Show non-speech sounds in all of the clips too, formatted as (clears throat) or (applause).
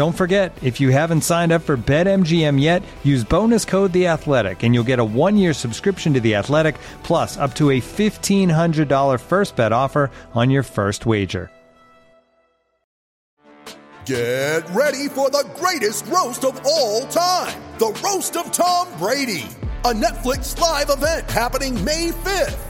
Don't forget, if you haven't signed up for BetMGM yet, use bonus code The Athletic, and you'll get a one-year subscription to The Athletic, plus up to a fifteen hundred dollar first bet offer on your first wager. Get ready for the greatest roast of all time the Roast of Tom Brady, a Netflix live event happening May 5th.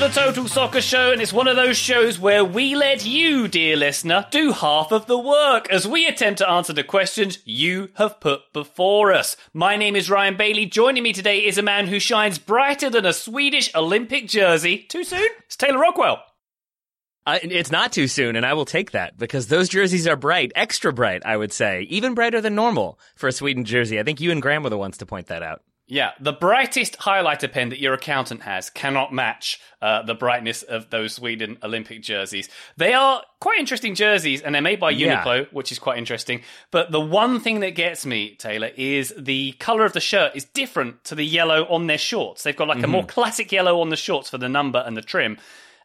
The Total Soccer Show, and it's one of those shows where we let you, dear listener, do half of the work as we attempt to answer the questions you have put before us. My name is Ryan Bailey. Joining me today is a man who shines brighter than a Swedish Olympic jersey. Too soon? It's Taylor Rockwell. Uh, it's not too soon, and I will take that because those jerseys are bright, extra bright, I would say, even brighter than normal for a Sweden jersey. I think you and Graham were the ones to point that out. Yeah, the brightest highlighter pen that your accountant has cannot match uh, the brightness of those Sweden Olympic jerseys. They are quite interesting jerseys, and they're made by Yeah. Uniqlo, which is quite interesting. But the one thing that gets me, Taylor, is the color of the shirt is different to the yellow on their shorts. They've got like a more classic yellow on the shorts for the number and the trim,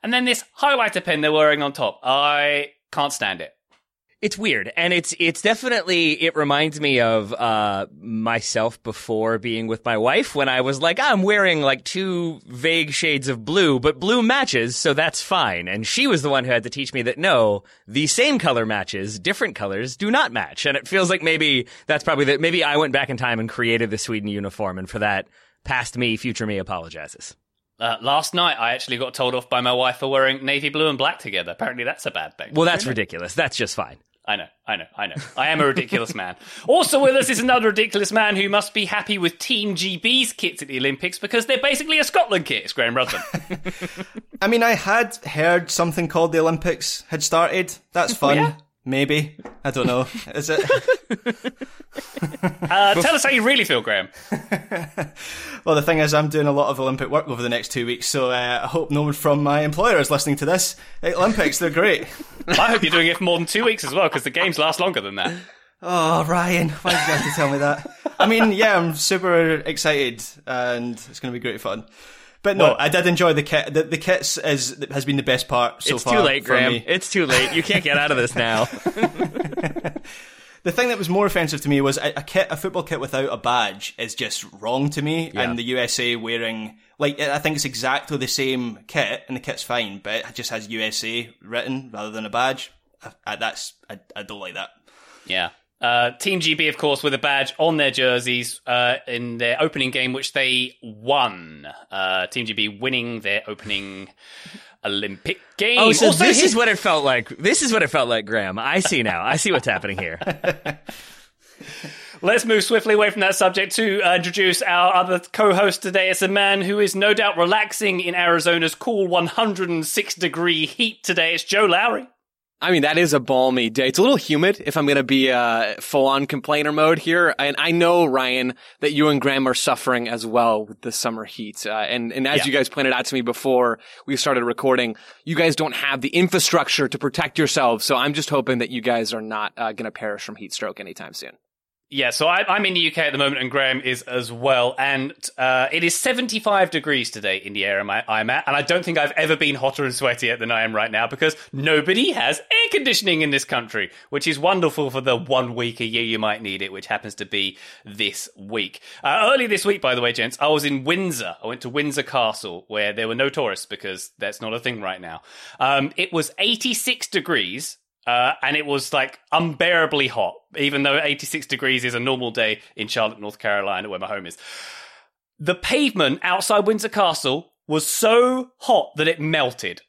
and then this highlighter pen they're wearing on top. I can't stand it. It's weird, and it's it's definitely it reminds me of uh, myself before being with my wife when I was like I'm wearing like two vague shades of blue, but blue matches, so that's fine. And she was the one who had to teach me that no, the same color matches, different colors do not match. And it feels like maybe that's probably that. Maybe I went back in time and created the Sweden uniform, and for that, past me, future me apologizes. Uh, last night, I actually got told off by my wife for wearing navy blue and black together. Apparently, that's a bad thing. Well, that's ridiculous. That's just fine. I know, I know, I know. I am a ridiculous man. (laughs) Also with us is another ridiculous man who must be happy with Team GB's kits at the Olympics because they're basically a Scotland kit. It's Graham Ruthven. (laughs) I mean, I had heard something called the Olympics had started. That's (laughs) fun. yeah? Maybe. I don't know. Is it? Uh, tell us how you really feel, Graham. (laughs) well, the thing is, I'm doing a lot of Olympic work over the next two weeks, so uh, I hope no one from my employer is listening to this. Uh, Olympics, they're great. (laughs) I hope you're doing it for more than two weeks as well because the games last longer than that. Oh, Ryan, why did you have to tell me that? I mean, yeah, I'm super excited, and it's going to be great fun. But no, Well- I did enjoy the kit. The, the kits is has been the best part so it's far. It's too late, Graham. It's too late. You can't get out of this now. (laughs) (laughs) The thing that was more offensive to me was a, a kit, a football kit without a badge is just wrong to me. Yeah. And the USA wearing, like, I think it's exactly the same kit, and the kit's fine, but it just has USA written rather than a badge. I, I, that's I, I don't like that. Yeah. Uh, Team GB, of course, with a badge on their jerseys uh, in their opening game, which they won. Uh, Team GB winning their opening Olympic game. Oh, so Also, this is what it felt like. This is what it felt like, Graham. I see now. I see what's happening here. (laughs) Let's move swiftly away from that subject to uh, introduce our other co-host today. It's a man who is no doubt relaxing in Arizona's cool 106 degree heat today. It's Joe Lowry. I mean, that is a balmy day. It's a little humid if I'm going to be uh, full on complainer mode here. And I know, Ryan, that you and Graham are suffering as well with the summer heat. Uh, and, and as Yeah. you guys pointed out to me before we started recording, you guys don't have the infrastructure to protect yourselves. So I'm just hoping that you guys are not uh, going to perish from heat stroke anytime soon. Yeah, so I, I'm in the UK at the moment, and Graham is as well. And uh, it is 75 degrees today in the area I'm, I'm at. And I don't think I've ever been hotter and sweatier than I am right now because nobody has air conditioning in this country, which is wonderful for the one week a year you might need it, which happens to be this week. Uh, early this week, by the way, gents, I was in Windsor. I went to Windsor Castle where there were no tourists because that's not a thing right now. Um, it was 86 degrees uh, and it was like unbearably hot, even though 86 degrees is a normal day in Charlotte, North Carolina, where my home is. The pavement outside Windsor Castle was so hot that it melted.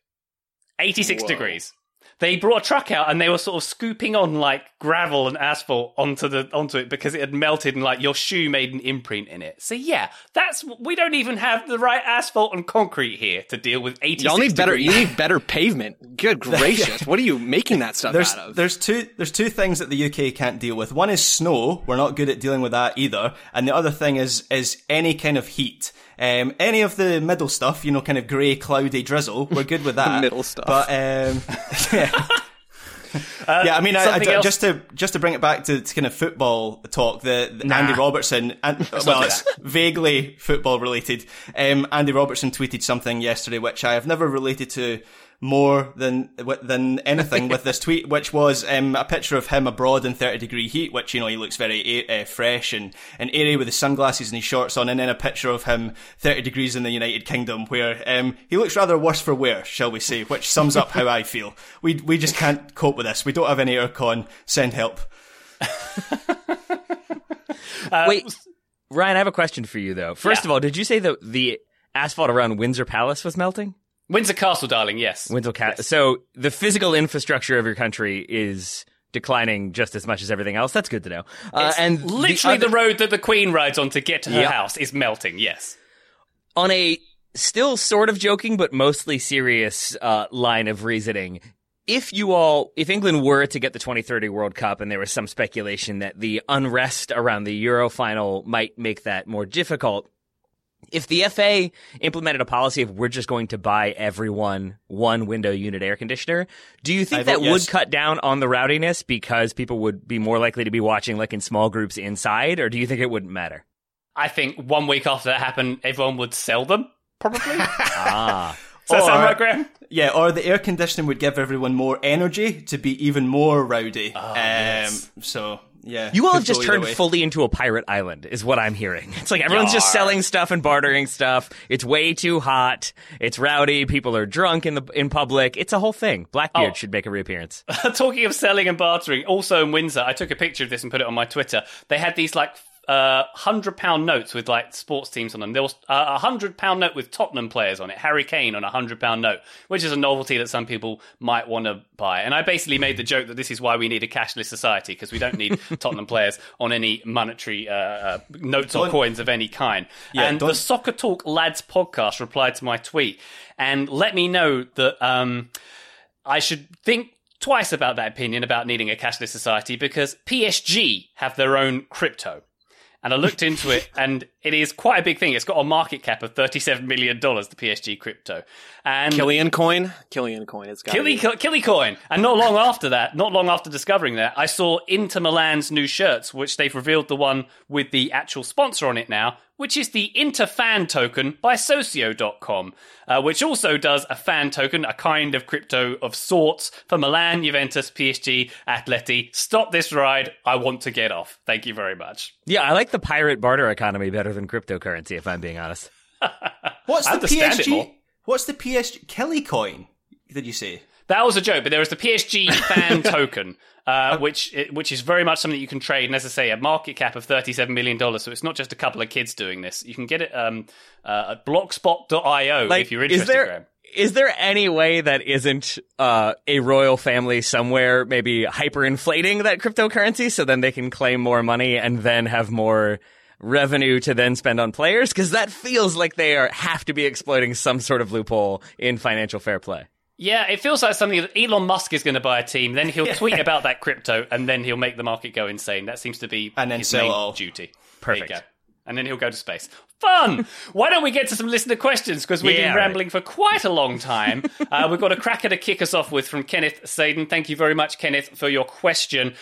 86 degrees. They brought a truck out and they were sort of scooping on like gravel and asphalt onto the onto it because it had melted and like your shoe made an imprint in it. So yeah, that's we don't even have the right asphalt and concrete here to deal with 86 Y'all need better. You need better pavement. Good (laughs) gracious! What are you making that stuff There's out of? there's two there's two things that the UK can't deal with. One is snow. We're not good at dealing with that either. And the other thing is is any kind of heat. Um, any of the middle stuff, you know, kind of grey, cloudy drizzle, we're good with (laughs) that. middle stuff. But um, (laughs) yeah. (laughs) yeah, I mean, I, I, something just to just to bring it back to, to kind of football talk, the, the Andy Robertson, and well, it's vaguely football related. Um, Andy Robertson tweeted something yesterday, which I have never related to more than than anything with this (laughs) tweet, which was um, a picture of him abroad in 30 degree heat, which you know he looks very uh, fresh and, and airy with his sunglasses and his shorts on, and then a picture of him 30 degrees in the United Kingdom, where um, he looks rather worse for wear, shall we say, which sums up how I (laughs) feel. We we just can't cope with this. We don't have any aircon. Send help. (laughs) Wait, Ryan, I have a question for you though. First Yeah. of all, did you say that the asphalt around Windsor Palace was melting? Windsor Castle, darling, yes. Windsor Ca- So the physical infrastructure of your country is declining just as much as everything else. That's good to know. Uh, and literally the, other- road that the Queen rides on to get to her Yeah. house is melting. Yes. on a still sort of joking but mostly serious uh, line of reasoning. If you all, if England were to get the 2030 World Cup and there was some speculation that the unrest around the Euro final might make that more difficult, if the FA implemented a policy of we're just going to buy everyone one window unit air conditioner, do you think I that vote yes. would cut down on the rowdiness because people would be more likely to be watching like in small groups inside, or do you think it wouldn't matter? I think one week after that happened, everyone would sell them, probably. (laughs) Does Ah. that sound Or- right, Graham? Yeah, or the air conditioning would give everyone more energy to be even more rowdy. um, yes. So yeah, You all have just turned fully into a pirate island, is what I'm hearing. It's like everyone's just selling stuff and bartering stuff. It's way too hot. It's rowdy. People are drunk in the in public. It's a whole thing. Blackbeard Oh. should make a reappearance. (laughs) Talking of selling and bartering, also in Windsor, I took a picture of this and put it on my Twitter. They had these like uh, hundred pound notes with like sports teams on them. There was uh, a hundred pound note with Tottenham players on it. Harry Kane on a hundred pound note, which is a novelty that some people might want to buy. And I basically made the joke that this is why we need a cashless society because we don't need (laughs) Tottenham players on any monetary uh, uh, notes or Don't- coins of any kind. Yeah, and the Soccer Talk Lads podcast replied to my tweet and let me know that. Um, I should think twice about that opinion about needing a cashless society because PSG have their own crypto. And I looked into it, and it is quite a big thing. It's got a market cap of $37 million, the PSG crypto. And Kylian coin. Kylian coin. It's got. Killy, Killy Coin. And not long after that, not long after discovering that, I saw Inter Milan's new shirts, which they've revealed the one with the actual sponsor on it now, which is the Inter Fan Token by Socios.com, uh, which also does a fan token, a kind of crypto of sorts for Milan, Juventus, PSG, Atleti. Stop this ride. I want to get off. Thank you very much. Yeah, I like the pirate barter economy better than cryptocurrency, if I'm being honest. (laughs) What's the understand. PSG? What's the PSG Kelly coin? Did you say? That was a joke, but there is the PSG (laughs) fan token, uh, which which is very much something that you can trade. And as I say, a market cap of thirty-seven million dollars. So it's not just a couple of kids doing this. You can get it um, uh, at Blockspot.io if you're interested. is there Graham. is there any way that isn't uh, a royal family somewhere maybe hyperinflating that cryptocurrency so then they can claim more money and then have more revenue to then spend on players? Because that feels like they are have to be exploiting some sort of loophole in financial fair play. Yeah, it feels like something that Elon Musk is going to buy a team, then he'll (laughs) tweet about that crypto, and then he'll make the market go insane. That seems to be And then his sell main all. duty. Perfect. There you go. And then he'll go to space. Fun! (laughs) Why don't we get to some listener questions? Because we've Yeah, been right. rambling for quite a long time. uh, we've got a cracker to kick us off with from Kenneth Saden. Thank you very much, Kenneth, for your question.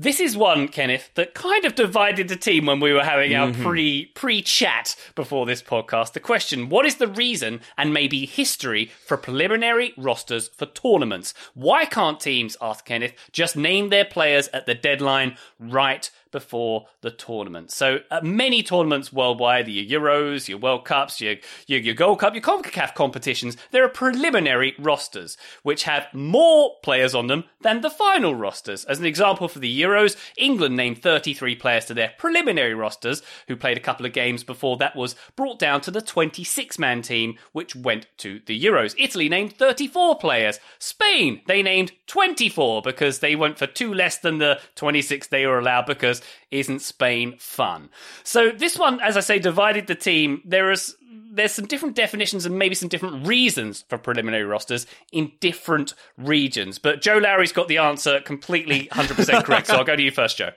This is one, Kenneth, that kind of divided the team when we were having our mm-hmm. pre pre chat before this podcast. The question: What is the reason and maybe history for preliminary rosters for tournaments? Why can't teams, asked Kenneth, just name their players at the deadline right before the tournament. So uh, many tournaments worldwide, your Euros, your World Cups, your, your your Gold Cup, your CONCACAF competitions, there are preliminary rosters which have more players on them than the final rosters. As an example for the Euros, England named 33 players to their preliminary rosters who played a couple of games before that was brought down to the 26 man team which went to the Euros. Italy named 34 players. Spain, they named 24 because they went for two less than the 26 they were allowed because isn't Spain fun? So this one, as I say, divided the team. There is there's some different definitions and maybe some different reasons for preliminary rosters in different regions. But Joe Lowry's got the answer completely 100% correct. So I'll go to you first, Joe.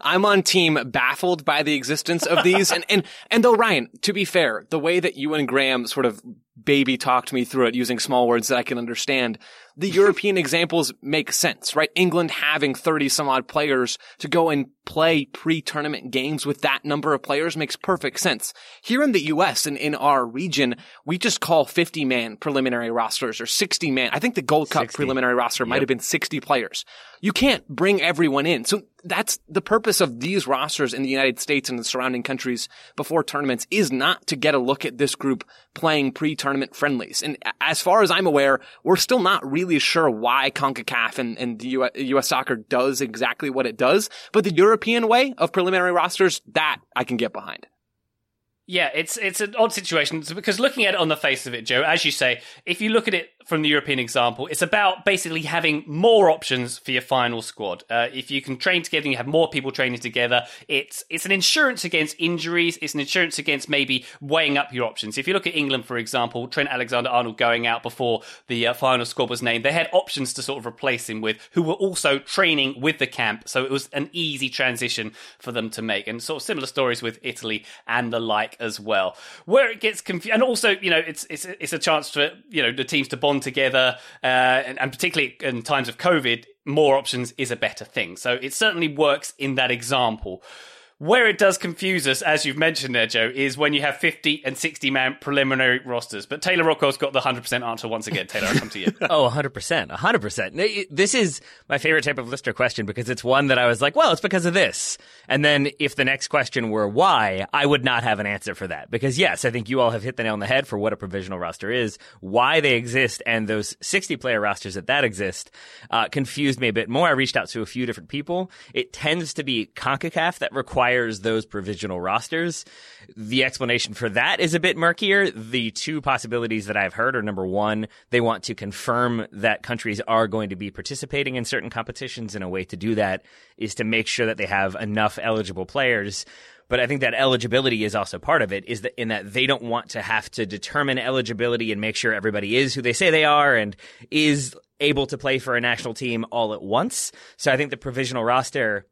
I'm on team baffled by the existence of these. and, and, and though Ryan, to be fair, the way that you and Graham sort of baby talked me through it using small words that I can understand, the European (laughs) examples make sense, right? England having 30 some odd players to go and play pre-tournament games with that number of players makes perfect sense. Here in the US and in our region, we just call 50 man preliminary rosters or 60 man. I think the Gold Cup 60. preliminary roster might have been 60 players. You can't bring everyone in. So that's the purpose of these rosters in the United States and the surrounding countries before tournaments is not to get a look at this group playing pre-tournament friendlies. And as far as I'm aware, we're still not really sure why CONCACAF and, and US, US soccer does exactly what it does. But the European way of preliminary rosters, that I can get behind. Yeah, it's it's an odd situation because looking at it on the face of it, Joe, as you say, if you look at it from the European example, it's about basically having more options for your final squad. Uh, if you can train together, and you have more people training together. It's it's an insurance against injuries. It's an insurance against maybe weighing up your options. If you look at England, for example, Trent Alexander-Arnold going out before the uh, final squad was named, they had options to sort of replace him with, who were also training with the camp. So it was an easy transition for them to make. And sort of similar stories with Italy and the like as well. Where it gets confused, and also, you know, it's it's it's a chance for you know the teams to bond together, uh, and, and particularly in times of COVID, more options is a better thing. So it certainly works in that example. Where it does confuse us, as you've mentioned there, Joe, is when you have 50 and 60 man preliminary rosters. But Taylor Rockwell's got the 100% answer once again. Taylor, I'll come to you. (laughs) Oh, 100%. 100%. This is my favorite type of lister question because it's one that I was like, well, it's because of this. And then if the next question were why, I would not have an answer for that. Because yes, I think you all have hit the nail on the head for what a provisional roster is, why they exist, and those 60 player rosters that that exist uh, confused me a bit more. I reached out to a few different people. It tends to be CONCACAF that requires those provisional rosters. The explanation for that is a bit murkier. The two possibilities that I've heard are number one, they want to confirm that countries are going to be participating in certain competitions, and a way to do that is to make sure that they have enough eligible players. But I think that eligibility is also part of it, is that in that they don't want to have to determine eligibility and make sure everybody is who they say they are and is able to play for a national team all at once. So I think the provisional roster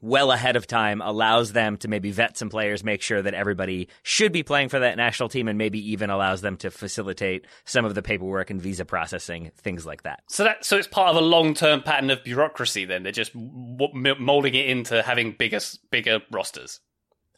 well ahead of time allows them to maybe vet some players, make sure that everybody should be playing for that national team, and maybe even allows them to facilitate some of the paperwork and visa processing, things like that. So that so it's part of a long term pattern of bureaucracy. Then they're just molding it into having bigger bigger rosters.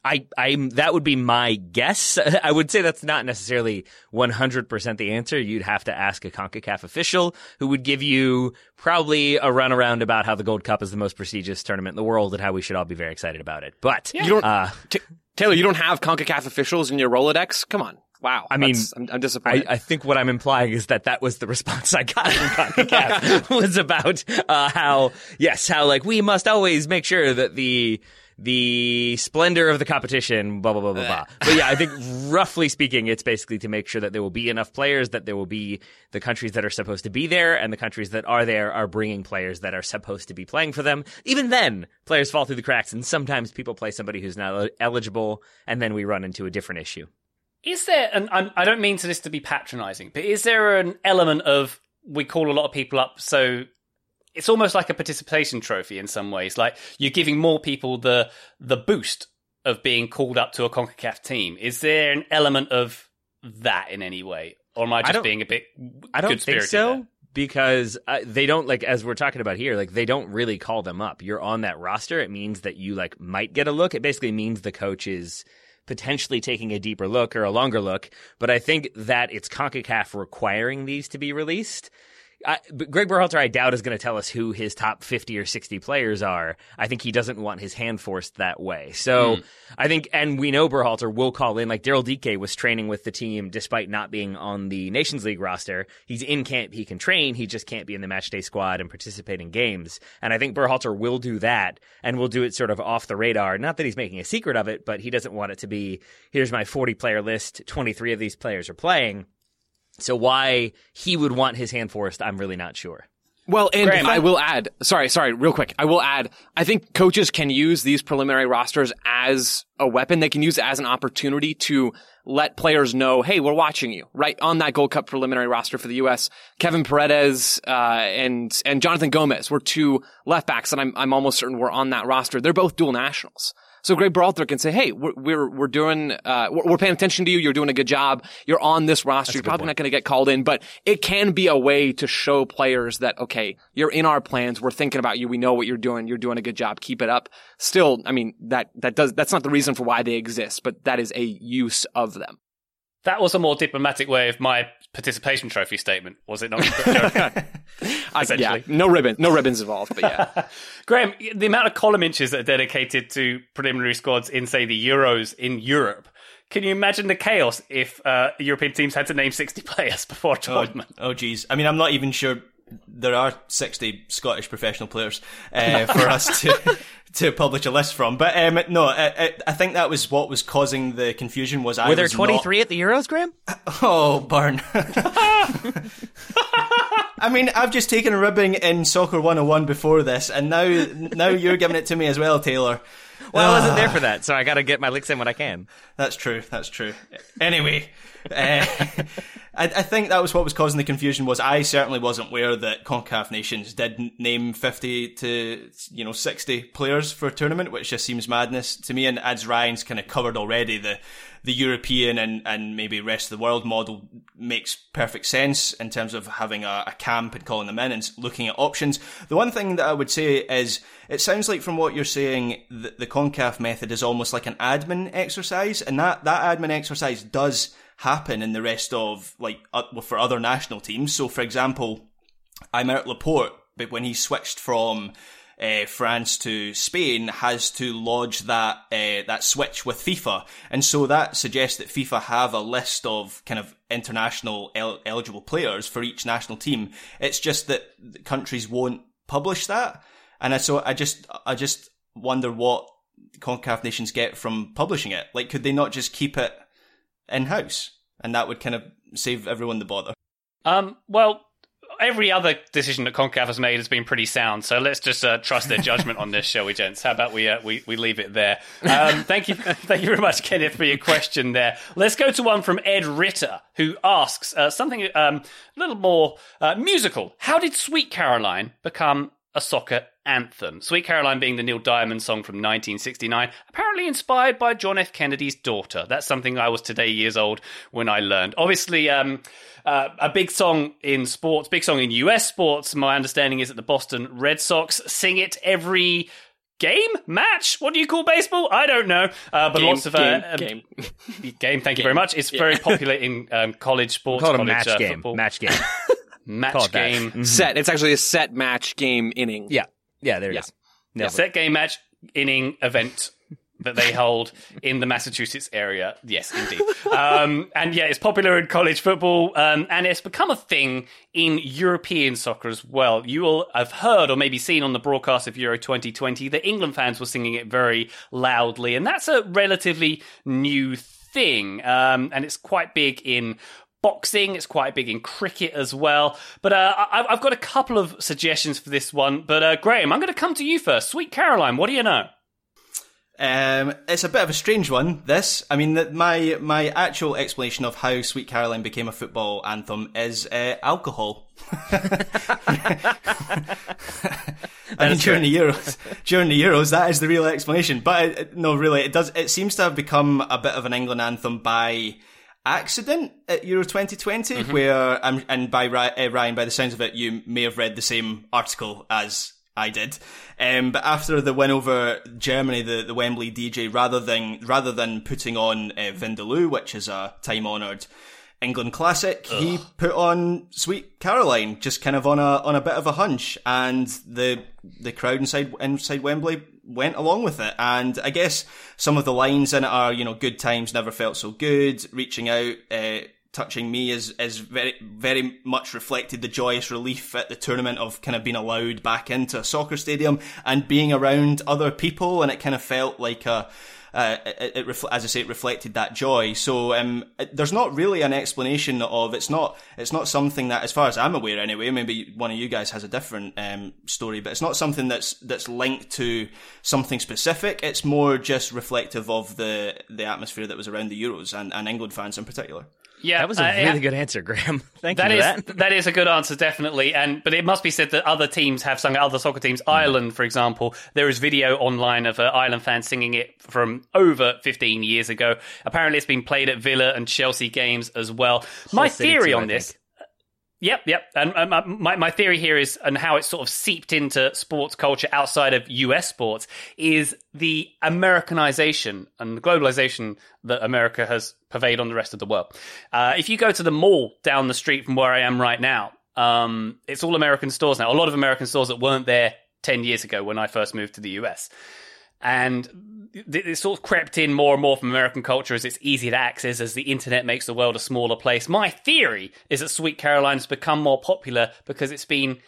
I, I'm, that would be my guess. (laughs) I would say that's not necessarily 100% the answer. You'd have to ask a CONCACAF official who would give you probably a runaround about how the Gold Cup is the most prestigious tournament in the world and how we should all be very excited about it. But, You don't, uh, T- Taylor, you don't have CONCACAF officials in your Rolodex? Come on. Wow. I mean, I'm, I'm I, disappointed. I think what I'm implying is that that was the response I got from CONCACAF (laughs) was about uh, how yes, how like we must always make sure that the the splendor of the competition, blah blah blah blah blah. (laughs) But yeah, I think roughly speaking, it's basically to make sure that there will be enough players, that there will be the countries that are supposed to be there, and the countries that are there are bringing players that are supposed to be playing for them. Even then, players fall through the cracks, and sometimes people play somebody who's not eligible, and then we run into a different issue. Is there, and I'm, I don't mean to this to be patronising, but is there an element of we call a lot of people up. So it's almost like a participation trophy in some ways. Like you're giving more people the the boost of being called up to a CONCACAF team. Is there an element of that in any way? Or am I just don't- being a bit I don't think so there? because uh, they don't like as we're talking about here. Like they don't really call them up. You're on that roster. It means that you like might get a look. It basically means the coach is potentially taking a deeper look or a longer look. But I think that it's Concacaf requiring these to be released. I, but Greg Berhalter, I doubt, is going to tell us who his top 50 or 60 players are. I think he doesn't want his hand forced that way. So hmm. I think, and we know Berhalter will call in, like Daryl Dike was training with the team despite not being on the Nations League roster. He's in camp, he can train, he just can't be in the matchday squad and participate in games. And I think Berhalter will do that and will do it sort of off the radar. Not that he's making a secret of it, but he doesn't want it to be, here's my 40 player list, 23 of these players are playing. So why he would want his hand forced, I'm really not sure. Well, and Graham, I I- will add, sorry, sorry, real quick. I will add, I think coaches can use these preliminary rosters as a weapon. They can use it as an opportunity to let players know, hey, we're watching you, right? On that Gold Cup preliminary roster for the U.S., Kevin Paredes, uh, and, and Jonathan Gomez were two left backs that I'm, I'm almost certain were on that roster. They're both dual nationals. So Greg Berhalter can say, "Hey, we're we're, we're doing uh, we're, we're paying attention to you. You're doing a good job. You're on this roster. You're probably not going to get called in, but it can be a way to show players that okay, you're in our plans. We're thinking about you. We know what you're doing. You're doing a good job. Keep it up." Still, I mean that that does that's not the reason for why they exist, but that is a use of them. That was a more diplomatic way of my participation trophy statement, was it not? (laughs) I, yeah, Essentially. no ribbon, no ribbons involved, but yeah. (laughs) Graham, the amount of column inches that are dedicated to preliminary squads in, say, the Euros in Europe. Can you imagine the chaos if uh, European teams had to name 60 (laughs) players before a Oh, tournament? oh, geez. I mean, I'm not even sure there are 60 Scottish professional players uh, (laughs) for us to to publish a list from. But um, no, I, I, think that was what was causing the confusion. Was I Were there was not- 23 at the Euros, Graham? (laughs) Oh, burn. (laughs) I mean, I've just taken a ribbing in Soccer 101 before this, and now now you're giving it to me as well, Taylor. Well, I wasn't there for that, so I got to get my licks in when I can. That's true. That's true. Anyway, uh, I, I think that was what was causing the confusion. Was I certainly wasn't aware that Concacaf nations did name fifty to you know sixty players for a tournament, which just seems madness to me. And as Ryan's kind of covered already, the the European and, and maybe rest of the world model makes perfect sense in terms of having a, a camp and calling them in and looking at options. The one thing that I would say is it sounds like from what you're saying, the, the CONCAF method is almost like an admin exercise, and that, that admin exercise does happen in the rest of like uh, for other national teams. So, for example, Aymeric Laporte, but when he switched from uh, France to Spain, has to lodge that uh, that switch with FIFA, and so that suggests that FIFA have a list of kind of international el- eligible players for each national team. It's just that countries won't publish that, and so I just I just wonder what Concacaf nations get from publishing it. Like, could they not just keep it in house, and that would kind of save everyone the bother? Um, well, every other decision that CONCACAF has made has been pretty sound, so let's just uh, trust their judgment on this, shall we, gents? How about we uh, we, we leave it there? Um, (laughs) thank you, (laughs) thank you very much, Kenneth, for your question there. Let's go to one from Ed Ritter, who asks uh, something um, a little more uh, musical. How did Sweet Caroline become a soccer anthem? Sweet Caroline being the Neil Diamond song from 1969, apparently inspired by John F. Kennedy's daughter. That's something I was today years old when I learned. Obviously, um, uh, a big song in sports, big song in US sports. My understanding is that the Boston Red Sox sing it every game match. What do you call baseball? I don't know. Uh, but Game, lots of uh, game, um, game. (laughs) game. Thank you very much. It's very (laughs) popular in um, college sports. Call it a college, match uh, game. football. Match game. (laughs) match call it that. game. Set. It's actually a set match game inning. yeah. Yeah, there it Yeah. is. Nailed it. set game match inning event that they hold in the Massachusetts area. Yes, indeed. (laughs) Um, and yeah, it's popular in college football, um, and it's become a thing in European soccer as well. You will have heard or maybe seen on the broadcast of Euro 2020 that England fans were singing it very loudly, and that's a relatively new thing, um, and it's quite big in boxing. It's quite big in cricket as well. But uh, I- I've got a couple of suggestions for this one. But uh, Graham, I'm going to come to you first. Sweet Caroline, what do you know? Um, it's a bit of a strange one. This, I mean, that my my actual explanation of how "Sweet Caroline" became a football anthem is uh, alcohol. (laughs) I mean, during the Euros, during the Euros, that is the real explanation. But it, no, really, it does. It seems to have become a bit of an England anthem by accident at Euro 2020, Mm-hmm. where um, and by uh, Ryan, by the sounds of it, you may have read the same article as I did. Um, but after the win over Germany, the, the Wembley DJ, rather than rather than putting on uh, Vindaloo, which is a time honoured England classic, he put on Sweet Caroline, just kind of on a on a bit of a hunch, and the the crowd inside inside Wembley went along with it. And I guess some of the lines in it are, you know, good times never felt so good, reaching out. Uh, touching me is is very very much reflected the joyous relief at the tournament of kind of being allowed back into a soccer stadium and being around other people and it kind of felt like a uh, it, as I say, it reflected that joy. So um, it, there's not really an explanation of it's not it's not something that, as far as I'm aware, anyway. Maybe one of you guys has a different um, story, but it's not something that's that's linked to something specific. It's more just reflective of the the atmosphere that was around the Euros and, and England fans in particular. Yeah, That was a uh, really yeah. good answer, Graham. (laughs) Thank That you is for that. that is a good answer, definitely. And but it must be said that other teams have sung it. Other soccer teams, Ireland, for example, there is video online of uh, Ireland fans singing it from over 15 years ago. Apparently, it's been played at Villa and Chelsea games as well. My theory too, on I this. think. Yep, yep. And um, uh, my, my theory here is, and how it's sort of seeped into sports culture outside of US sports, is the Americanization and the globalization that America has pervaded on the rest of the world. Uh, if you go to the mall down the street from where I am right now, um, it's all American stores now. A lot of American stores that weren't there 10 years ago when I first moved to the US. And it's sort of crept in more and more from American culture as it's easy to access as the internet makes the world a smaller place. My theory is that Sweet Caroline's become more popular because it's been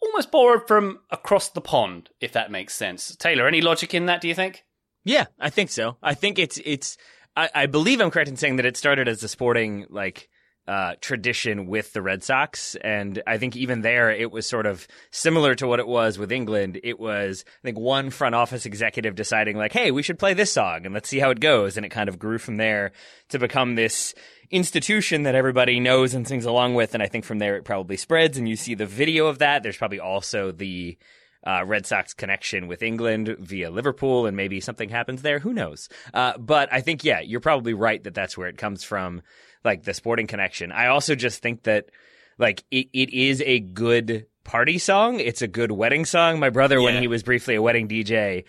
almost borrowed from across the pond, if that makes sense. Taylor, any logic in that, do you think? Yeah, I think so. I think it's it's. I, I believe I'm correct in saying that it started as a sporting like uh, tradition with the Red Sox, and I think even there it was sort of similar to what it was with England. It was I think one front office executive deciding like, "Hey, we should play this song and let's see how it goes," and it kind of grew from there to become this institution that everybody knows and sings along with. And I think from there it probably spreads, and you see the video of that. There's probably also the uh, Red Sox connection with England via Liverpool, and maybe something happens there. Who knows? Uh, but I think, yeah, you're probably right that that's where it comes from, like the sporting connection. I also just think that, like, it, it is a good party song. It's a good wedding song. My brother, when he was briefly a wedding DJ,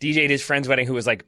DJ'd his friend's wedding who was like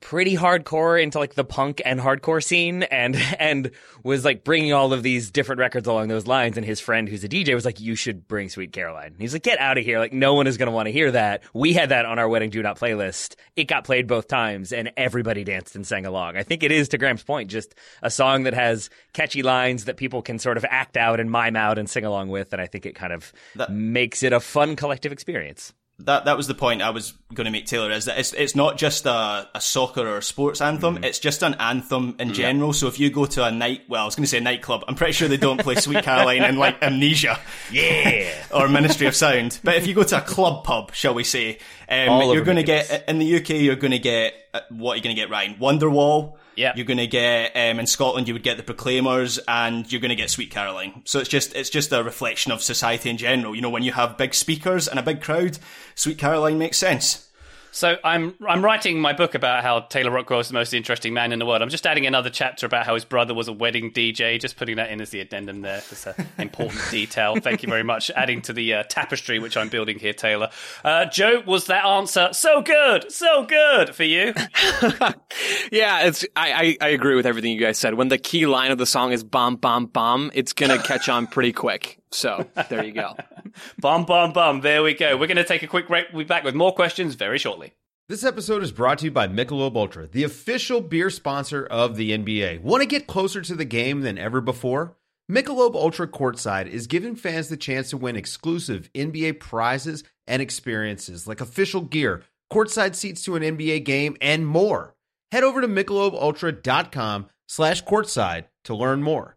pretty hardcore into like the punk and hardcore scene and (laughs) and was like bringing all of these different records along those lines and his friend who's a DJ was like you should bring Sweet Caroline. And he's like get out of here like no one is going to want to hear that. We had that on our wedding do not playlist. It got played both times and everybody danced and sang along. I think it is to Graham's point just a song that has catchy lines that people can sort of act out and mime out and sing along with and I think it kind of That- makes it a fun collective experience. That that was the point I was going to make, Taylor. Is that it's it's not just a, a soccer or a sports anthem. It's just an anthem in general. So if you go to a night, well, I was going to say a nightclub. I'm pretty sure they don't play Sweet Caroline and like Amnesia, Yeah. or Ministry of Sound. But if you go to a club pub, shall we say, um, you're going to get in the UK. You're going to get uh, what are you going to get? Ryan Wonderwall. Yeah. You're going to get um, in Scotland. You would get the Proclaimers, and you're going to get Sweet Caroline. So it's just it's just a reflection of society in general. You know, when you have big speakers and a big crowd, Sweet Caroline makes sense. So I'm I'm writing my book about how Taylor Rockwell is the most interesting man in the world. I'm just adding another chapter about how his brother was a wedding DJ. Just putting that in as the addendum there. It's an (laughs) important detail. Thank you very much. Adding to the uh, tapestry which I'm building here, Taylor. Uh, Joe, was that answer so good, so good for you? (laughs) Yeah, it's I, I I agree with everything you guys said. When the key line of the song is bomb bomb bomb, it's gonna catch on pretty quick. So there you go. (laughs) bum bum bum. There we go. We're going to take a quick break. We'll be back with more questions very shortly. This episode is brought to you by Michelob Ultra, the official beer sponsor of the NBA. Want to get closer to the game than ever before? Michelob Ultra Courtside is giving fans the chance to win exclusive NBA prizes and experiences like official gear, courtside seats to an NBA game, and more. Head over to michelobultra.com slash courtside to learn more.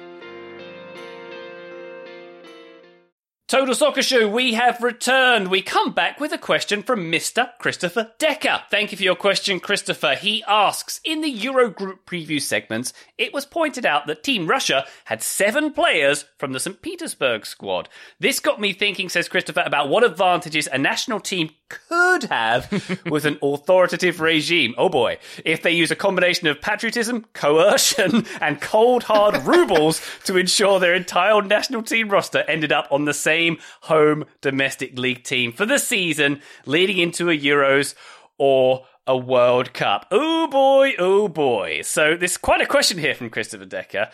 Total Soccer Show, we have returned. We come back with a question from Mr. Christopher Decker. Thank you for your question, Christopher. He asks In the Eurogroup preview segments, it was pointed out that Team Russia had seven players from the St. Petersburg squad. This got me thinking, says Christopher, about what advantages a national team could have (laughs) with an authoritative regime. Oh boy. If they use a combination of patriotism, coercion, and cold hard (laughs) rubles to ensure their entire national team roster ended up on the same home domestic league team for the season leading into a Euros or a World Cup. Oh boy, oh boy. So there's quite a question here from Christopher Decker.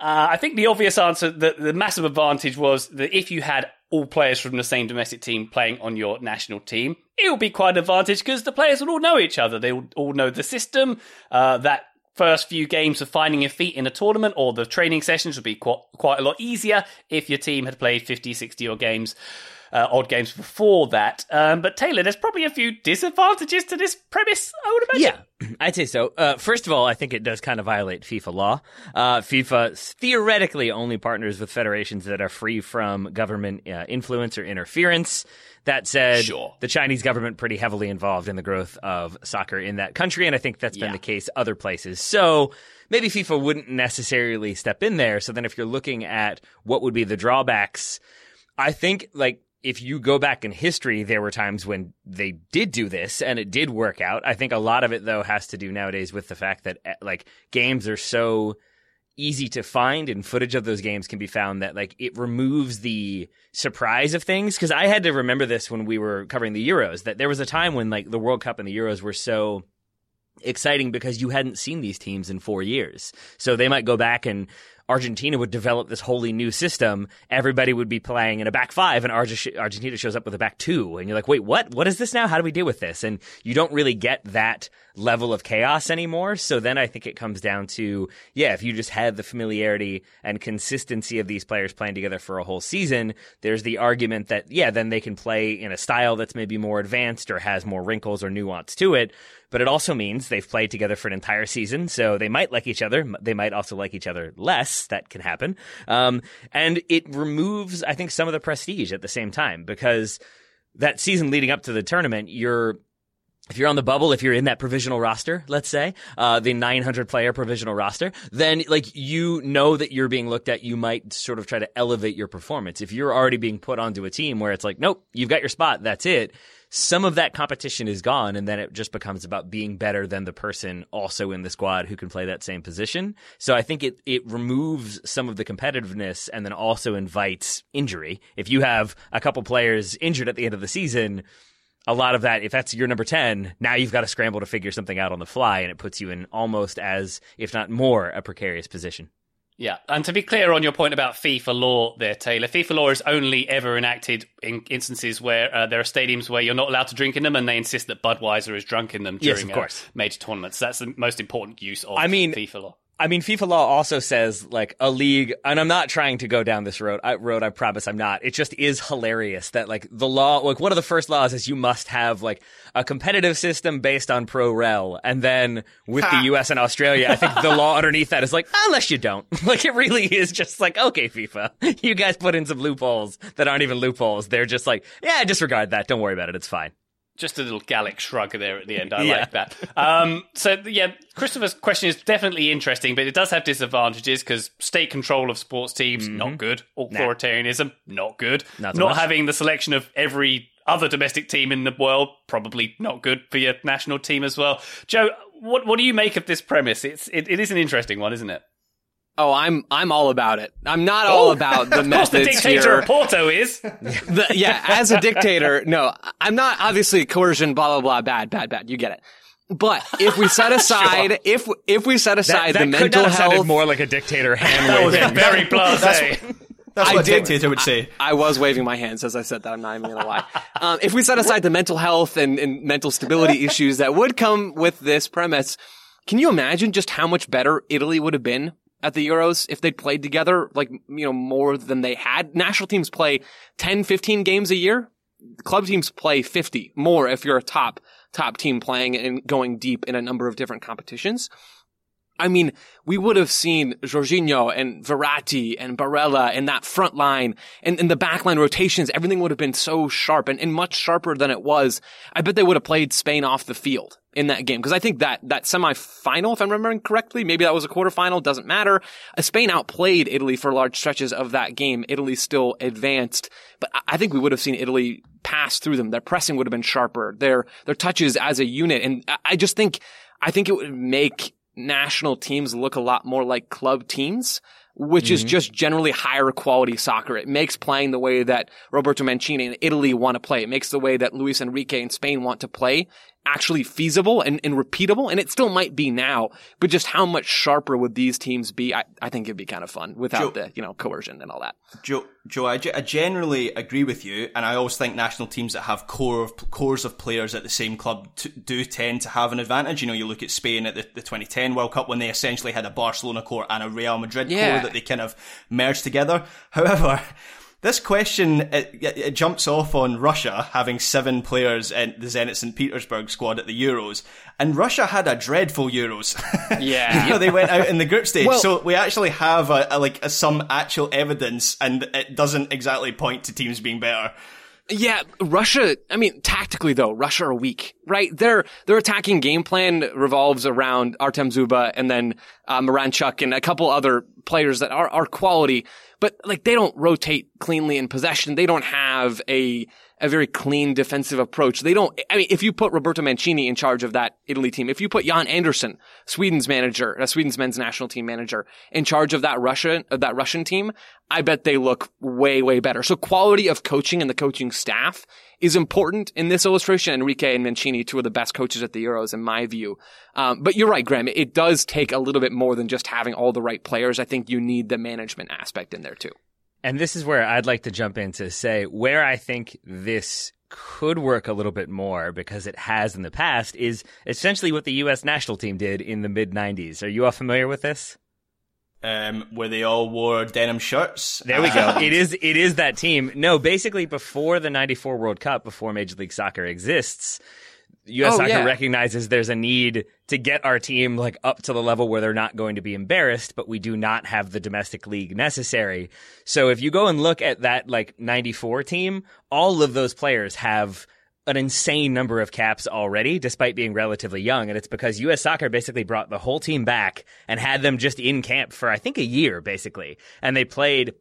Uh, I think the obvious answer, the, the massive advantage was that if you had all players from the same domestic team playing on your national team, it would be quite an advantage because the players would all know each other. They would all know the system. Uh, that first few games of finding your feet in a tournament or the training sessions would be quite, quite a lot easier if your team had played 50, 60 or games uh, odd games before that. Um, but Taylor, there's probably a few disadvantages to this premise, I would imagine. Yeah, (clears throat) I'd say so. Uh, first of all, I think it does kind of violate FIFA law. Uh, FIFA theoretically only partners with federations that are free from government uh, influence or interference. That said, Sure. the Chinese government pretty heavily involved in the growth of soccer in that country, and I think that's been the case other places. So maybe FIFA wouldn't necessarily step in there. So then, if you're looking at what would be the drawbacks, I think like if you go back in history, there were times when they did do this and it did work out. I think a lot of it though has to do nowadays with the fact that eh, like games are so easy to find and footage of those games can be found that like it removes the surprise of things because I had to remember this when we were covering the Euros that there was a time when like the World Cup and the Euros were so exciting because you hadn't seen these teams in 4 years. So they might go back and Argentina would develop this wholly new system. Everybody would be playing in a back five, and Argentina shows up with a back two, and you're like, "Wait, what? What is this now? How do we deal with this?" And you don't really get that level of chaos anymore. So then I think it comes down to, yeah, if you just had the familiarity and consistency of these players playing together for a whole season, there's the argument that yeah, then they can play in a style that's maybe more advanced or has more wrinkles or nuance to it. But it also means they've played together for an entire season, so they might like each other. They might also like each other less. That can happen. Um, and it removes, I think, some of the prestige at the same time because that season leading up to the tournament, you're if you're on the bubble, if you're in that provisional roster, let's say, uh, the 900 player provisional roster, then like you know that you're being looked at, you might sort of try to elevate your performance. If you're already being put onto a team where it's like, nope, you've got your spot, that's it. Some of that competition is gone, and then it just becomes about being better than the person also in the squad who can play that same position. So I think it it removes some of the competitiveness and then also invites injury. If you have a couple players injured at the end of the season, a lot of that, if that's your number 10, now you've got to scramble to figure something out on the fly, and it puts you in almost as, if not more, a precarious position. Yeah, and to be clear on your point about FIFA law there, Taylor, FIFA law is only ever enacted in instances where uh, there are stadiums where you're not allowed to drink in them and they insist that Budweiser is drunk in them Yes, during uh, major tournaments. That's the most important use of I mean- FIFA law. I mean, FIFA law also says like a league, and I'm not trying to go down this road. I, road, I promise I'm not. It just is hilarious that like the law, like one of the first laws is you must have like a competitive system based on pro rel, and then with the U.S. and Australia, I think the law (laughs) underneath that is like ah, unless you don't. (laughs) Like it really is just like okay, FIFA, (laughs) you guys put in some loopholes that aren't even loopholes. They're just like yeah, disregard that. Don't worry about it. It's fine. Just a little Gallic shrug there at the end. I Yeah. like that. Um, so yeah, Christopher's question is definitely interesting, but it does have disadvantages because state control of sports teams not good. Authoritarianism not good. Mm-hmm. Not having the selection of every other domestic team in the world probably not good for your national team as well. Joe, what what do you make of this premise? It's it, it is an interesting one, isn't it? Oh, I'm I'm all about it. I'm not all about the (laughs) Of course, the methods dictator here. of Porto is. The- yeah, as a dictator, no, I'm not obviously coercion, blah blah blah, bad, bad, bad. You get it. But if we set (laughs) aside, if if we set aside That, the that could mental not have health, more like a dictator (laughs) hand waving. very blasé. That's I what a did- dictator would say. I was waving my hands as I said that. I'm not even going to lie. Um, if we set aside the mental health and, and mental stability issues that would come with this premise, can you imagine just how much better Italy would have been at the Euros if they'd played together, like, you know, more than they had? National teams play 10, 15 games a year. Club teams play 50 more if you're a top, top team playing and going deep in a number of different competitions. I mean, we would have seen Jorginho and Verratti and Barella and that front line and, the back line rotations. Everything would have been so sharp and, and much sharper than it was. I bet they would have played Spain off the field in that game. Cause I think that, that semifinal, if I'm remembering correctly, maybe that was a quarterfinal, doesn't matter. Uh, Spain outplayed Italy for large stretches of that game. Italy still advanced, but I- think we would have seen Italy pass through them. Their pressing would have been sharper. Their, their touches as a unit. And I- just think, I think it would make national teams look a lot more like club teams, which is just generally higher quality soccer. It makes playing the way that Roberto Mancini and Italy want to play. It makes the way that Luis Enrique in Spain want to play actually feasible and, and repeatable. And it still might be now, but just how much sharper would these teams be? I, I think it'd be kind of fun without Joe- the, you know, coercion and all that. Joe, Joe, I, I generally agree with you, and I always think national teams that have core of, cores of players at the same club t- do tend to have an advantage. You know, you look at Spain at the, the 2010 World Cup when they essentially had a Barcelona core and a Real Madrid Yeah. core that they kind of merged together. (laughs) However, this question it, it, it jumps off on Russia having seven players in the Zenit St Petersburg squad at the Euros, and Russia had a dreadful Euros. (laughs) Yeah. you know, they went out in the group stage, Well- so we actually have a, a like a, some actual evidence, and it doesn't exactly point to teams being better. Yeah, Russia, I mean, tactically though, Russia are weak, right? Their, their attacking game plan revolves around Artem Dzyuba and then, uh, Miranchuk and a couple other players that are, are quality, but like they don't rotate cleanly in possession. They don't have a, a very clean defensive approach. They don't, I mean, if you put Roberto Mancini in charge of that Italy team, if you put Janne Andersson, Sweden's manager, uh, Sweden's men's national team manager, in charge of that Russian, of that Russian team, I bet they look way, way better. So quality of coaching and the coaching staff is important in this illustration. Enrique and Mancini, two of the best coaches at the Euros, in my view. Um, but you're right, Graham. It does take a little bit more than just having all the right players. I think you need the management aspect in there too. And this is where I'd like to jump in to say where I think this could work a little bit more because it has in the past is essentially what the U.S. national team did in the mid 90s. Are you all familiar with this? Um, where they all wore denim shirts. There we go. It is it is that team. No, basically before the 94 World Cup, before Major League Soccer exists, US Oh, Soccer yeah. recognizes there's a need to get our team like up to the level where they're not going to be embarrassed, but we do not have the domestic league necessary. So if you go and look at that like 94 team, all of those players have an insane number of caps already, despite being relatively young. And it's because US Soccer basically brought the whole team back and had them just in camp for, I think, a year, basically. And they played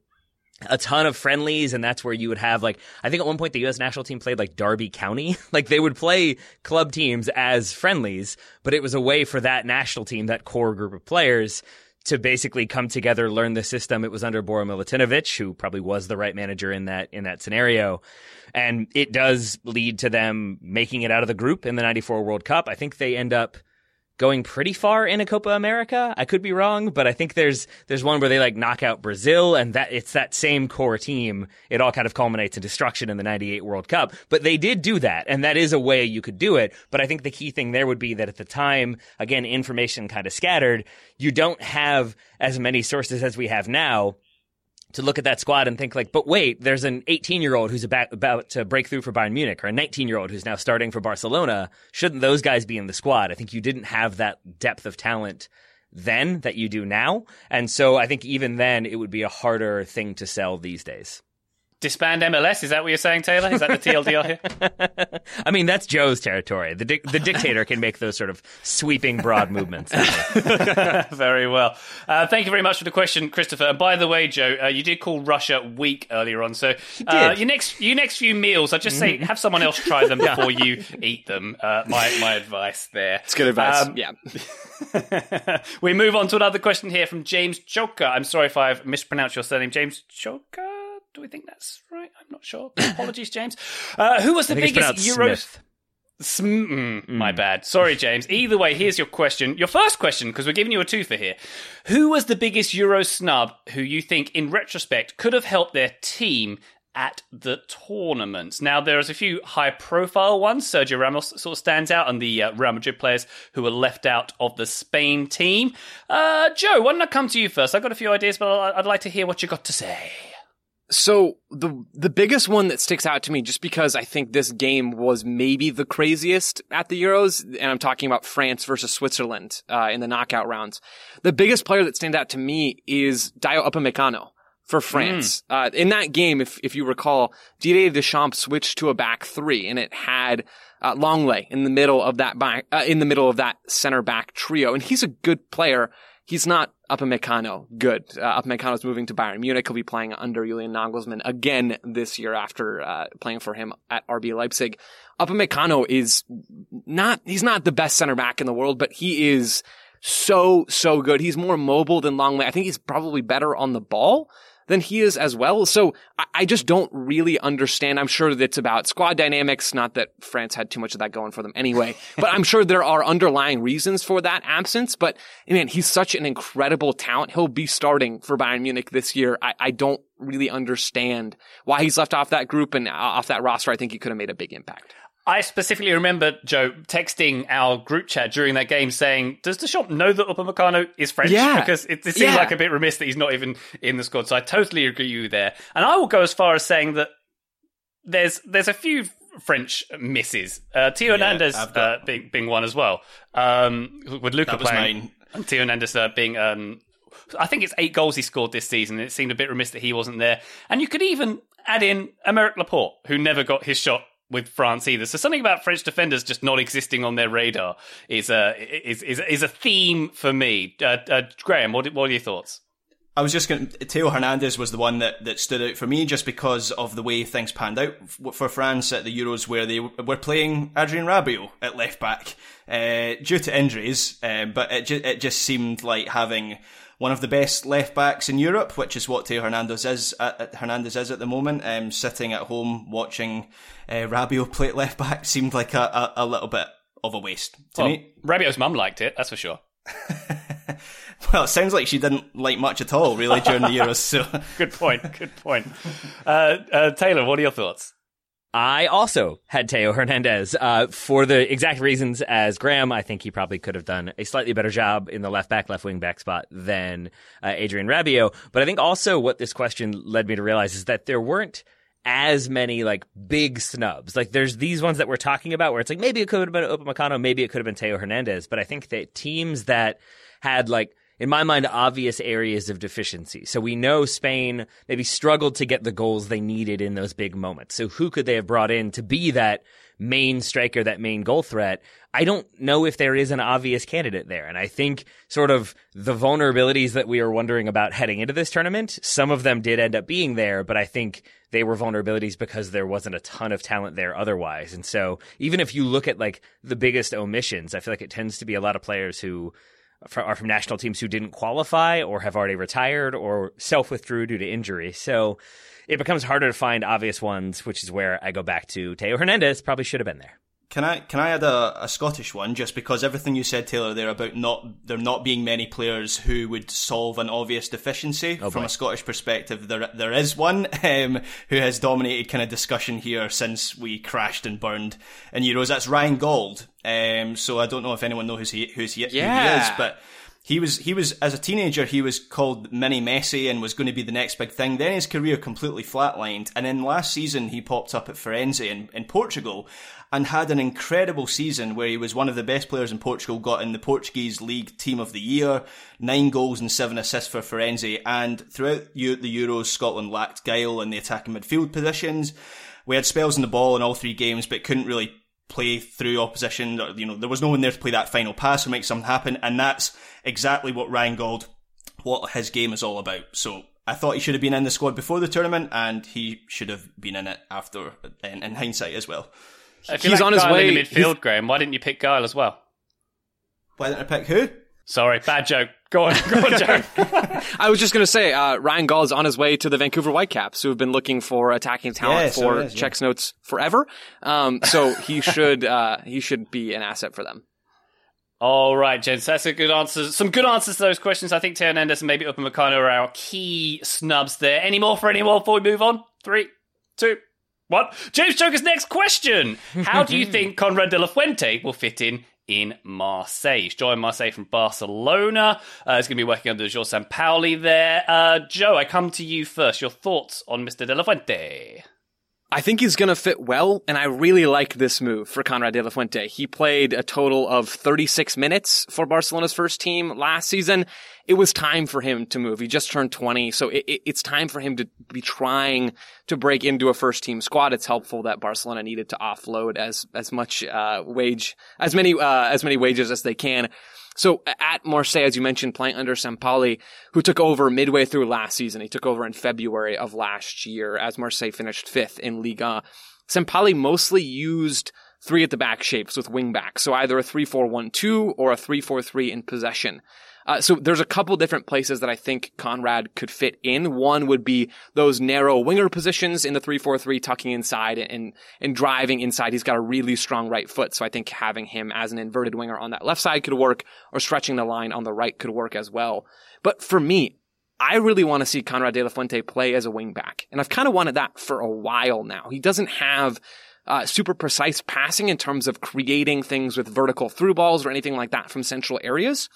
a ton of friendlies, and that's where you would have like I think at one point the U.S. national team played like Derby County, (laughs) like they would play club teams as friendlies, but it was a way for that national team, that core group of players, to basically come together, learn the system. It was under Milutinovic, who probably was the right manager in that in that scenario, and it does lead to them making it out of the group in the '94 World Cup. I think they end up going pretty far in a Copa America. I could be wrong, but I think there's there's one where they like knock out Brazil and that it's that same core team. It all kind of culminates in destruction in the 98 World Cup. But they did do that and that is a way you could do it. But I think the key thing there would be that at the time, again, information kind of scattered, you don't have as many sources as we have now to look at that squad and think like, but wait, there's an 18 year old who's about, about to break through for Bayern Munich or a 19 year old who's now starting for Barcelona. Shouldn't those guys be in the squad? I think you didn't have that depth of talent then that you do now. And so I think even then it would be a harder thing to sell these days. Disband MLS? Is that what you're saying, Taylor? Is that the TLDR here? (laughs) I mean, that's Joe's territory. The, dic- the dictator can make those sort of sweeping broad movements. (laughs) very well. Uh, thank you very much for the question, Christopher. And by the way, Joe, uh, you did call Russia weak earlier on. So uh, your next your next few meals, I just say have someone else try them (laughs) before you eat them. Uh, my my advice there. It's good advice. Um, yeah. we move on to another question here from James Choka. I'm sorry if I've mispronounced your surname, James Choka. Do we think that's right? I'm not sure. (coughs) Apologies, James. Uh, who was the biggest Euro? Smith. Sm- mm, My bad. Sorry, James. Either way, here's your question. Your first question, because we're giving you a twofer here. Who was the biggest Euro snub who you think, in retrospect, could have helped their team at the tournament? Now, there's a few high profile ones. Sergio Ramos sort of stands out, and the uh, Real Madrid players who were left out of the Spain team. Uh, Joe, why don't I come to you first? I've got a few ideas, but I'd like to hear what you got to say. So the the biggest one that sticks out to me, just because I think this game was maybe the craziest at the Euros, and I'm talking about France versus Switzerland uh, in the knockout rounds. The biggest player that stands out to me is Dayot Upamecano for France. Uh, in that game, if if you recall, Didier Deschamps switched to a back three, and it had uh, Lenglet in the middle of that back uh, in the middle of that center back trio, and he's a good player. He's not Upamecano good. Uh, Upamecano's moving to Bayern Munich. He'll be playing under Julian Nagelsmann again this year after uh, playing for him at RB Leipzig. Upamecano is not, he's not the best center back in the world, but he is so, so good. He's more mobile than Lenglet. I think he's probably better on the ball than he is as well. So I, I just don't really understand. I'm sure that it's about squad dynamics. Not that France had too much of that going for them anyway, (laughs) but I'm sure there are underlying reasons for that absence. But man, he's such an incredible talent. He'll be starting for Bayern Munich this year. I, I don't really understand why he's left off that group and uh, off that roster. I think he could have made a big impact. I specifically remember Joe texting our group chat during that game saying, "Does Deschamps know that Upamecano is French?" Yeah. because it, it seems Yeah. like a bit remiss that he's not even in the squad. So I totally agree with you there, and I will go as far as saying that there's there's a few French misses. Uh, Theo Hernandez I've got- uh, being being one as well. Um, with Luca playing, mine. and Theo Hernandez uh, being. Um, I think it's eight goals he scored this season. It seemed a bit remiss that he wasn't there. And you could even add in Aymeric Laporte, who never got his shot with France either. So something about French defenders just not existing on their radar is a is is, is a theme for me. Uh, uh, Graham, what what are your thoughts? I was just going to, Theo Hernandez was the one that, that stood out for me just because of the way things panned out for France at the Euros where they were playing Adrien Rabiot at left back, uh, due to injuries, uh, but it, ju- it just seemed like having one of the best left backs in Europe, which is what Theo Hernandez is at, at- Hernandez is at the moment, um, sitting at home watching uh, Rabiot play (laughs) left back seemed like a, a, a little bit of a waste to Well, me. Rabiot's mum liked it, that's for sure. (laughs) Well, it sounds like she didn't like much at all, really, during the Euros. So (laughs) Good point. Good point. Uh, uh, Taylor, what are your thoughts? I also had Theo Hernandez uh, for the exact reasons as Graham. I think he probably could have done a slightly better job in the left back, left wing back spot than uh, Adrien Rabiot. But I think also what this question led me to realize is that there weren't as many like big snubs. Like there's these ones that we're talking about where it's like maybe it could have been Upamecano, maybe it could have been Theo Hernandez. But I think that teams that had like in my mind, obvious areas of deficiency. So we know Spain maybe struggled to get the goals they needed in those big moments. So who could they have brought in to be that main striker, that main goal threat? I don't know if there is an obvious candidate there. And I think sort of the vulnerabilities that we were wondering about heading into this tournament, some of them did end up being there, but I think they were vulnerabilities because there wasn't a ton of talent there otherwise. And so even if you look at like the biggest omissions, I feel like it tends to be a lot of players who fr- are from national teams who didn't qualify or have already retired or self withdrew due to injury. So it becomes harder to find obvious ones, which is where I go back to Theo Hernandez probably should have been there. Can I can I add a, a Scottish one just because everything you said, Taylor, there about not there not being many players who would solve an obvious deficiency from a Scottish perspective. There there is one (laughs) um, who has dominated kind of discussion here since we crashed and burned in Euros. That's Ryan Gauld. Um, so I don't know if anyone knows who he, who's he, who he is, but he was he was as a teenager he was called mini Messi and was going to be the next big thing. Then his career completely flatlined, and then last season he popped up at Farense in, in Portugal and had an incredible season where he was one of the best players in Portugal. Got in the Portuguese League Team of the Year, nine goals and seven assists for Farense. And throughout the Euros, Scotland lacked guile in the attacking midfield positions. We had spells in the ball in all three games, but couldn't really play through opposition. You know, there was no one there to play that final pass or make something happen, and that's exactly what Ryan Gauld, what his game is all about. So I thought he should have been in the squad before the tournament, and he should have been in it after, in, in hindsight as well. If you He's like on his way- in the midfield, Graham. Why didn't you pick Guile as well? Why didn't I pick who? Sorry, bad joke. Go on, go on, Joe. (laughs) I was just going to say, uh, Ryan Gauld is on his way to the Vancouver Whitecaps, who have been looking for attacking talent Yeah, so for it is, yeah. checks notes forever. Um, so he should uh, he should be an asset for them. All right, gents, that's a good answer. Some good answers to those questions. I think Theo Hernandez and maybe Upamecano are our key snubs there. Any more for anyone before we move on? Three, two, one. James Joker's next question. How do you (laughs) think Konrad de la Fuente will fit in in Marseille? He's joined Marseille from Barcelona. Uh, he's going to be working under Jorge Sampaoli there. Uh, Joe, I come to you first. Your thoughts on Mr. de la Fuente? I think he's going to fit well, and I really like this move for Konrad de la Fuente. He played a total of 36 minutes for Barcelona's first team last season. It was time for him to move. He just turned 20, so it, it, it's time for him to be trying to break into a first team squad. It's helpful that Barcelona needed to offload as as much uh, wage, as many uh, as many wages as they can. So at Marseille, as you mentioned, playing under Sampaoli, who took over midway through last season. He took over in February of last year as Marseille finished fifth in Liga. Sampaoli mostly used three at the back shapes with wing backs. So either a 3-4-1-2 or a 3-4-3 in possession. Uh, so there's a couple different places that I think Konrad could fit in. One would be those narrow winger positions in the 3-4-3 tucking inside and, and driving inside. He's got a really strong right foot. So I think having him as an inverted winger on that left side could work or stretching the line on the right could work as well. But for me, I really want to see Konrad de la Fuente play as a wingback. And I've kind of wanted that for a while now. He doesn't have uh, super precise passing in terms of creating things with vertical through balls or anything like that from central areas.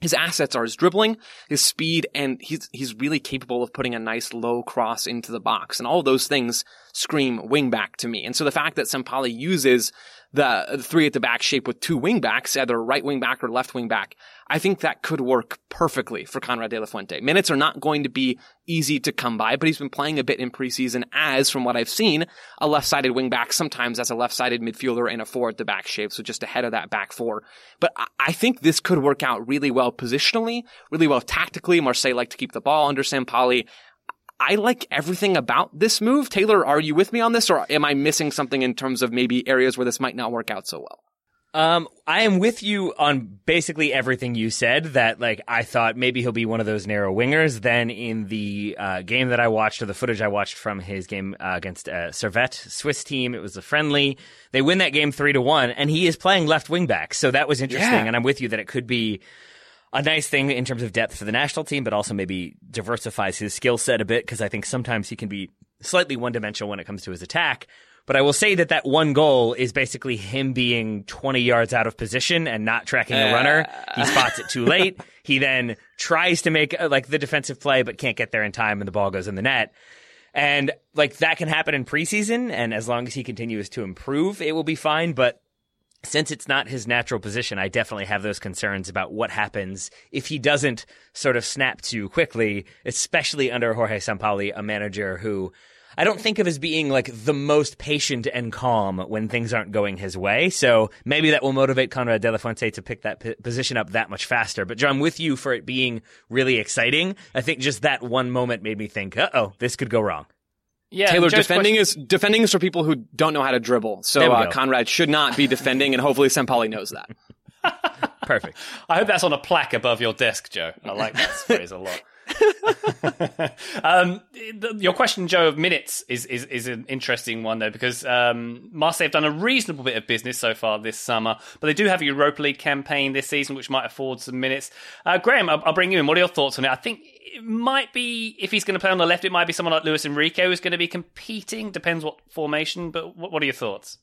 His assets are his dribbling, his speed, and he's he's really capable of putting a nice low cross into the box. And all those things scream wingback to me. And so the fact that Sampaoli uses the three at the back shape with two wingbacks, either right wing back or left wing back, I think that could work perfectly for Konrad de la Fuente. Minutes are not going to be easy to come by, but he's been playing a bit in preseason as, from what I've seen, a left-sided wing back, sometimes as a left-sided midfielder in a four at the back shape, so just ahead of that back four. But I- think this could work out really well positionally, really well tactically. Marseille like to keep the ball under Sampaoli. I like everything about this move. Taylor, are you with me on this, or am I missing something in terms of maybe areas where this might not work out so well? Um, I am with you on basically everything you said. That like I thought maybe he'll be one of those narrow wingers. Then in the uh, game that I watched, or the footage I watched from his game uh, against uh, Servette Swiss team, it was a friendly. They win that game three to one, and he is playing left wing back. So that was interesting, Yeah. and I'm with you that it could be a nice thing in terms of depth for the national team, but also maybe diversifies his skill set a bit because I think sometimes he can be slightly one dimensional when it comes to his attack. But I will say that that one goal is basically him being 20 yards out of position and not tracking a runner. He spots it too (laughs) late. He then tries to make uh, like the defensive play, but can't get there in time and the ball goes in the net. And like that can happen in preseason. And as long as he continues to improve, it will be fine. But since it's not his natural position, I definitely have those concerns about what happens if he doesn't sort of snap too quickly, especially under Jorge Sampaoli, a manager who I don't think of as being like the most patient and calm when things aren't going his way. So maybe that will motivate Konrad De La Fuente to pick that p- position up that much faster. But John, with you for it being really exciting, I think just that one moment made me think, uh oh, this could go wrong. Yeah, Taylor, Joe's defending question- is defending is for people who don't know how to dribble. So uh. Konrad should not be defending, and hopefully Sampaoli knows that. (laughs) Perfect. I hope that's on a plaque above your desk, Joe. I like that phrase a lot. (laughs) um, the, your question, Joe, of minutes is, is is an interesting one though because um, Marseille have done a reasonable bit of business so far this summer, but they do have a Europa League campaign this season which might afford some minutes. Uh, Graham, I'll, I'll bring you in. What are your thoughts on it? I think it might be if he's going to play on the left, it might be someone like Luis Enrique who's going to be competing. Depends what formation, but what, what are your thoughts?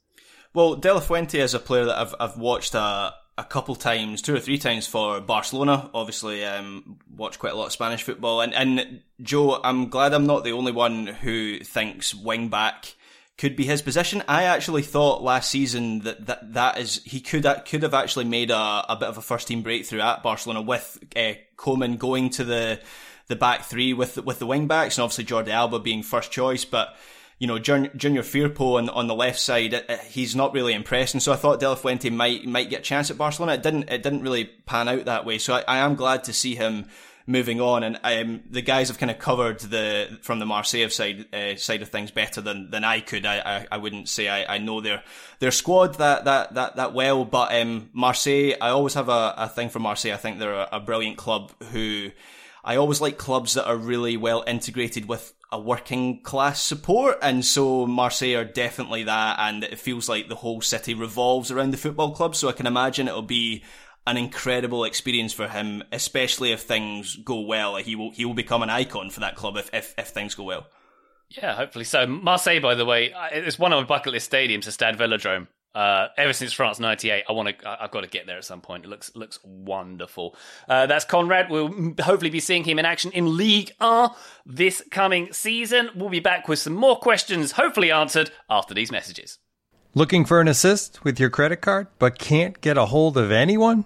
Well, De La Fuente is a player that I've I've watched a a couple times, two or three times for Barcelona. Obviously, um, watched quite a lot of Spanish football, and and Joe, I'm glad I'm not the only one who thinks wing back could be his position. I actually thought last season that that, that is he could could have actually made a, a bit of a first team breakthrough at Barcelona with uh, Koeman going to the the back three with with the wing backs, and obviously Jordi Alba being first choice, but you know, Jun- Junior Firpo on, on the left side, uh, uh, he's not really impressing. So I thought De La Fuente might might get a chance at Barcelona. It didn't. It didn't really pan out that way. So I, I am glad to see him moving on. And um, the guys have kind of covered the from the Marseille side uh, side of things better than, than I could. I, I, I wouldn't say I, I know their their squad that that that, that well, but um, Marseille, I always have a, a thing for Marseille. I think they're a, a brilliant club who. I always like clubs that are really well integrated with a working class support, and so Marseille are definitely that, and it feels like the whole city revolves around the football club. So I can imagine it'll be an incredible experience for him, especially if things go well. He will he will become an icon for that club if if, if things go well. Yeah, hopefully so. Marseille, by the way, it's one of my bucket list stadiums, the Stade Velodrome. Uh, ever since France '98, I want to. I've got to get there at some point. It looks looks wonderful. Uh, that's Konrad. We'll hopefully be seeing him in action in League R this coming season. We'll be back with some more questions, hopefully answered after these messages. Looking for an assist with your credit card, but can't get a hold of anyone?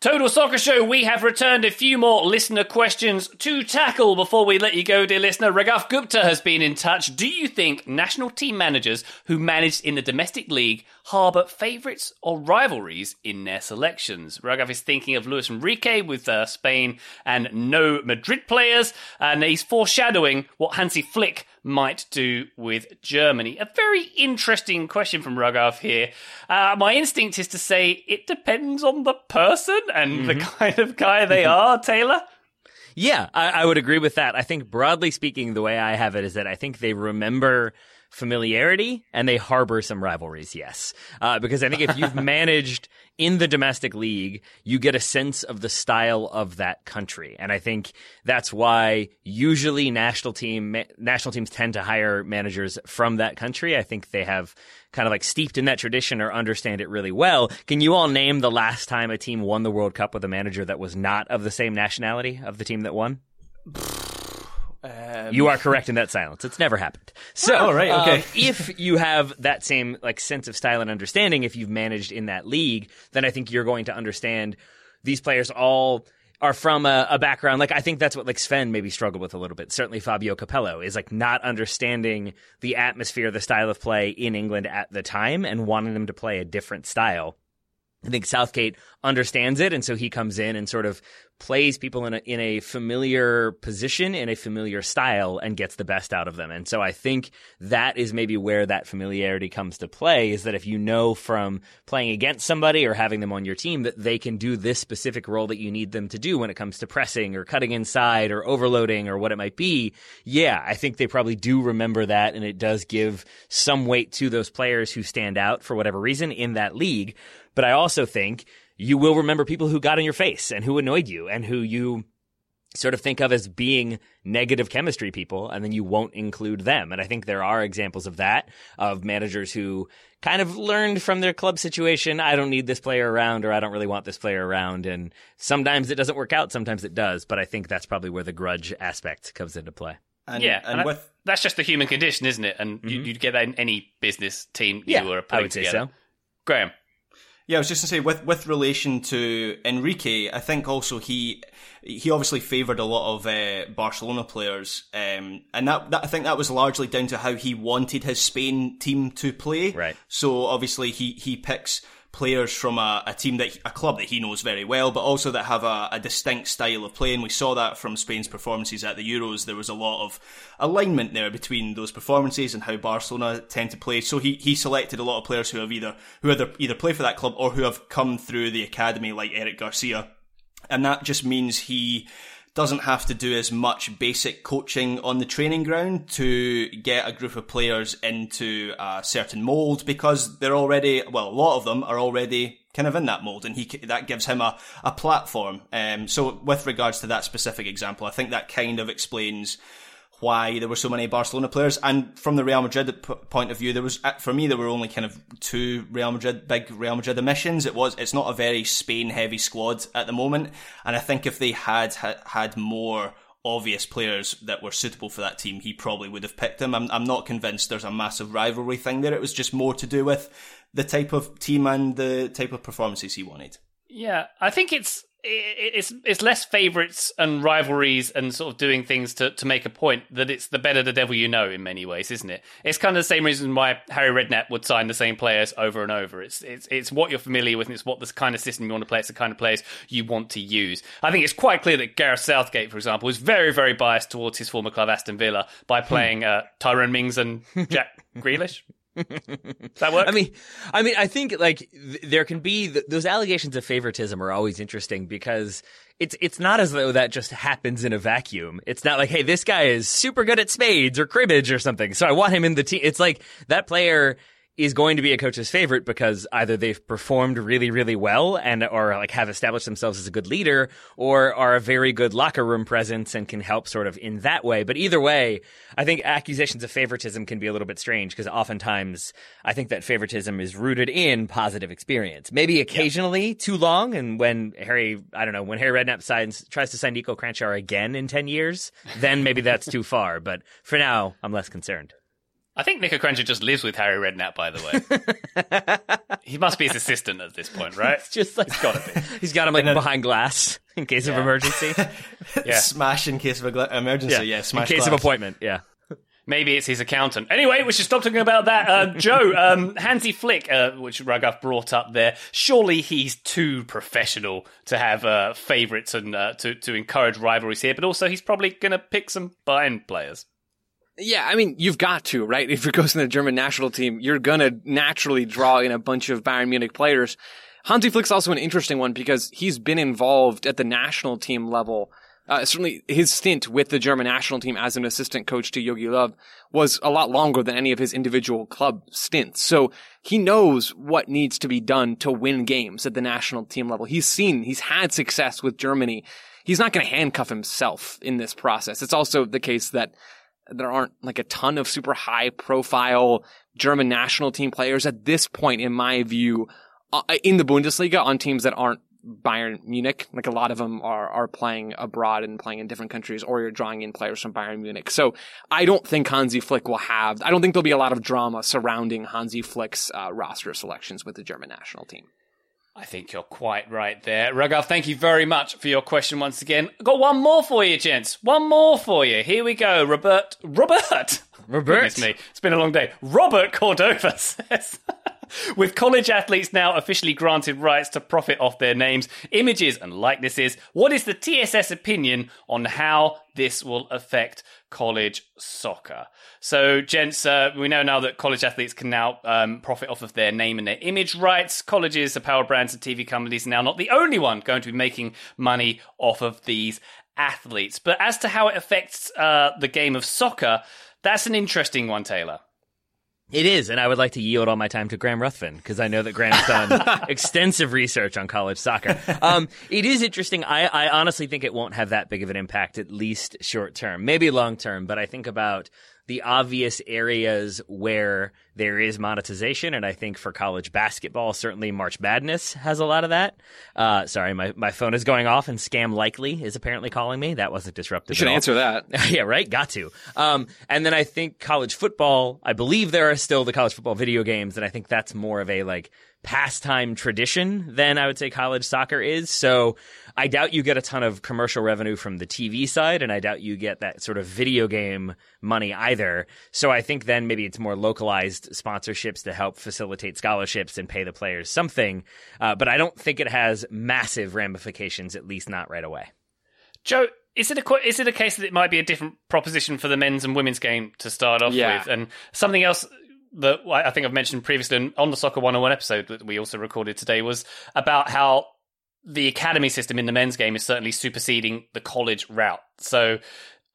Total Soccer Show, we have returned a few more listener questions to tackle before we let you go, dear listener. Raghav Gupta has been in touch. Do you think national team managers who managed in the domestic league harbour favourites or rivalries in their selections? Raghav is thinking of Luis Enrique with uh, Spain and no Madrid players, and he's foreshadowing what Hansi Flick might do with Germany? A very interesting question from Raghav here. Uh, my instinct is to say it depends on the person and mm-hmm. the kind of guy they (laughs) are, Taylor. Yeah, I, I would agree with that. I think broadly speaking, the way I have it is that I think they remember familiarity and they harbor some rivalries, yes. Uh, because I think if you've (laughs) managed in the domestic league, you get a sense of the style of that country. And I think that's why usually national team, national teams tend to hire managers from that country. I think they have kind of like steeped in that tradition or understand it really well. Can you all name the last time a team won the World Cup with a manager that was not of the same nationality of the team that won? Um, you are correct in that silence. It's never happened. So, oh, right, okay. Uh, if you have that same like sense of style and understanding, if you've managed in that league, then I think you're going to understand these players all are from a, a, background like I think that's what like Sven maybe struggled with a little bit. Certainly Fabio Capello is like not understanding the atmosphere, the style of play in England at the time, and wanting them to play a different style. I think Southgate understands it, and so he comes in and sort of plays people in a in a familiar position in a familiar style and gets the best out of them. And so I think that is maybe where that familiarity comes to play is that if you know from playing against somebody or having them on your team that they can do this specific role that you need them to do when it comes to pressing or cutting inside or overloading or what it might be, yeah, I think they probably do remember that and it does give some weight to those players who stand out for whatever reason in that league. But I also think you will remember people who got in your face and who annoyed you and who you sort of think of as being negative chemistry people and then you won't include them. And I think there are examples of that, of managers who kind of learned from their club situation, I don't need this player around or I don't really want this player around. And sometimes it doesn't work out, sometimes it does. But I think that's probably where the grudge aspect comes into play. And, yeah, and and with I- that's just the human condition, isn't it? And you, mm-hmm. you'd get that in any business team Yeah, you were I putting would say together. so. Graham. Yeah, I was just gonna say with with relation to Enrique, I think also he he obviously favoured a lot of uh, Barcelona players, um, and that, that I think that was largely down to how he wanted his Spain team to play. Right. So obviously he he picks players from a, a team that a club that he knows very well, but also that have a, a distinct style of play. And we saw that from Spain's performances at the Euros. There was a lot of alignment there between those performances and how Barcelona tend to play. So he, he selected a lot of players who have either who either either play for that club or who have come through the academy, like Eric Garcia, and that just means he doesn't have to do as much basic coaching on the training ground to get a group of players into a certain mold because they're already, well, a lot of them are already kind of in that mold and he, that gives him a, a platform. Um, so with regards to that specific example, I think that kind of explains why there were so many Barcelona players. And from the Real Madrid point of view, there was, uh, for me, there were only kind of two Real Madrid, big Real Madrid emissions. It was, it's not a very Spain heavy squad at the moment. And I think if they had had, more obvious players that were suitable for that team, he probably would have picked them. I'm, I'm not convinced there's a massive rivalry thing there. It was just more to do with the type of team and the type of performances he wanted. Yeah, I think it's it's it's less favourites and rivalries and sort of doing things to, to make a point that it's the better the devil you know in many ways, isn't it? It's kind of the same reason why Harry Redknapp would sign the same players over and over. It's it's it's what you're familiar with and it's what the kind of system you want to play. It's the kind of players you want to use. I think it's quite clear that Gareth Southgate, for example, is very very biased towards his former club Aston Villa by playing (laughs) uh, Tyrone Mings and Jack Grealish. That work? I mean, I mean, I think like th- there can be th- those allegations of favoritism are always interesting because it's it's not as though that just happens in a vacuum. It's not like, hey, this guy is super good at spades or cribbage or something, so I want him in the team. It's like that player is going to be a coach's favorite because either they've performed really, really well and or like have established themselves as a good leader or are a very good locker room presence and can help sort of in that way. But either way, I think accusations of favoritism can be a little bit strange because oftentimes I think that favoritism is rooted in positive experience. Maybe occasionally too long. And when Harry, I don't know, when Harry Redknapp signs, tries to sign Niko Kranjčar again in 10 years, then maybe that's too far. But for now, I'm less concerned. I think Niko Kranjčar just lives with Harry Redknapp, by the way. (laughs) he must be his assistant at this point, right? It's just like, It's got to be. He's got him like behind glass in case of emergency. (laughs) Yeah. Smash in case of a gla- emergency. Yeah, smash in case of appointment. Yeah. Maybe it's his accountant. Anyway, we should stop talking about that. Uh, Joe, um, Hansi Flick, uh, which Raghav brought up there, surely he's too professional to have uh, favourites and uh, to, to encourage rivalries here, but also he's probably going to pick some Bayern players. Yeah, I mean, you've got to, right? If it goes in the German national team, you're gonna naturally draw in a bunch of Bayern Munich players. Hansi Flick's also an interesting one because he's been involved at the national team level. Uh, certainly his stint with the German national team as an assistant coach to Jogi Löw was a lot longer than any of his individual club stints. So he knows what needs to be done to win games at the national team level. He's seen, he's had success with Germany. He's not going to handcuff himself in this process. It's also the case that there aren't like a ton of super high profile German national team players at this point, in my view, uh, in the Bundesliga on teams that aren't Bayern Munich. Like a lot of them are, are playing abroad and playing in different countries, or you're drawing in players from Bayern Munich. So I don't think Hansi Flick will have, I don't think there'll be a lot of drama surrounding Hansi Flick's uh, roster selections with the German national team. I think you're quite right there. Raghav, thank you very much for your question once again. I've got one more for you, gents. One more for you. Here we go. Robert. Robert. Robert. (laughs) Goodness me. It's been a long day. Robert Cordova (laughs) says. With college athletes now officially granted rights to profit off their names, images, and likenesses, what is the TSS opinion on how this will affect college soccer? So, gents, uh, we know now that college athletes can now um, profit off of their name and their image rights. Colleges, the power brands, and TV companies are now not the only one going to be making money off of these athletes. But as to how it affects uh, the game of soccer, that's an interesting one, Taylor. It is, and I would like to yield all my time to Graham Ruthven because I know that Graham's done (laughs) extensive research on college soccer. Um, it is interesting. I, I honestly think it won't have that big of an impact, at least short term, maybe long term. But I think about the obvious areas where there is monetization. And I think for college basketball, certainly March Madness has a lot of that. Uh, sorry, my, my phone is going off and Scam Likely is apparently calling me. That wasn't disruptive. You should answer that. (laughs) yeah, right? Got to. Um, and then I think college football, I believe there are still the college football video games. And I think that's more of a like pastime tradition than I would say college soccer is. So I doubt you get a ton of commercial revenue from the TV side, and I doubt you get that sort of video game money either. So I think then maybe it's more localized sponsorships to help facilitate scholarships and pay the players something. Uh, but I don't think it has massive ramifications, at least not right away. Joe, is it a is it a case that it might be a different proposition for the men's and women's game to start off Yeah. with, and something else that I think I've mentioned previously on the Soccer 101 episode that we also recorded today was about how the academy system in the men's game is certainly superseding the college route. So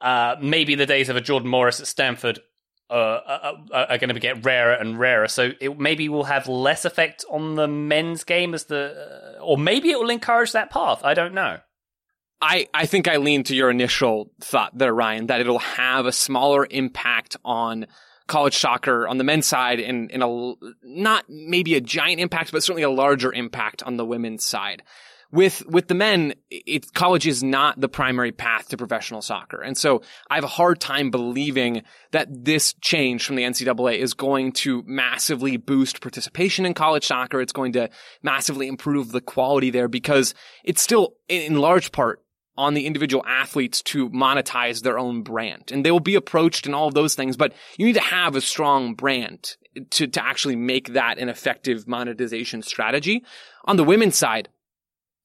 uh, maybe the days of a Jordan Morris at Stanford uh, are, are, are going to get rarer and rarer. So it maybe will have less effect on the men's game as the, uh, or maybe it will encourage that path. I don't know. I, I think I lean to your initial thought there, Ryan, that it'll have a smaller impact on college soccer on the men's side and, and a, not maybe a giant impact, but certainly a larger impact on the women's side. With, with the men, it, college is not the primary path to professional soccer. And so I have a hard time believing that this change from the NCAA is going to massively boost participation in college soccer. It's going to massively improve the quality there because it's still in large part on the individual athletes to monetize their own brand. And they will be approached and all of those things, but you need to have a strong brand to, to actually make that an effective monetization strategy. On the women's side,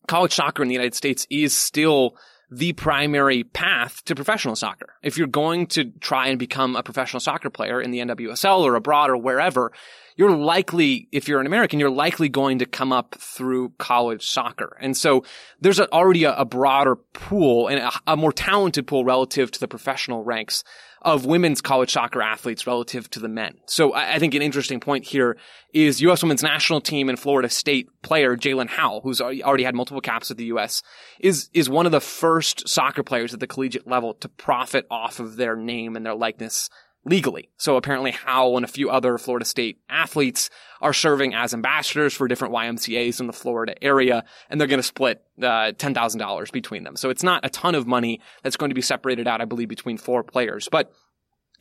college soccer in the United States is still the primary path to professional soccer. If you're going to try and become a professional soccer player in the NWSL or abroad or wherever, you're likely, if you're an American, you're likely going to come up through college soccer. And so there's already a, a, broader pool and a, a more talented pool relative to the professional ranks of women's college soccer athletes relative to the men. So I, I think an interesting point here is U.S. women's national team and Florida State player Jaelin Howell, who's already had multiple caps with the U.S., is is one of the first soccer players at the collegiate level to profit off of their name and their likeness legally. So apparently Howell and a few other Florida State athletes are serving as ambassadors for different YMCAs in the Florida area, and they're going to split uh, $10,000 between them. So it's not a ton of money that's going to be separated out, I believe, between four players. But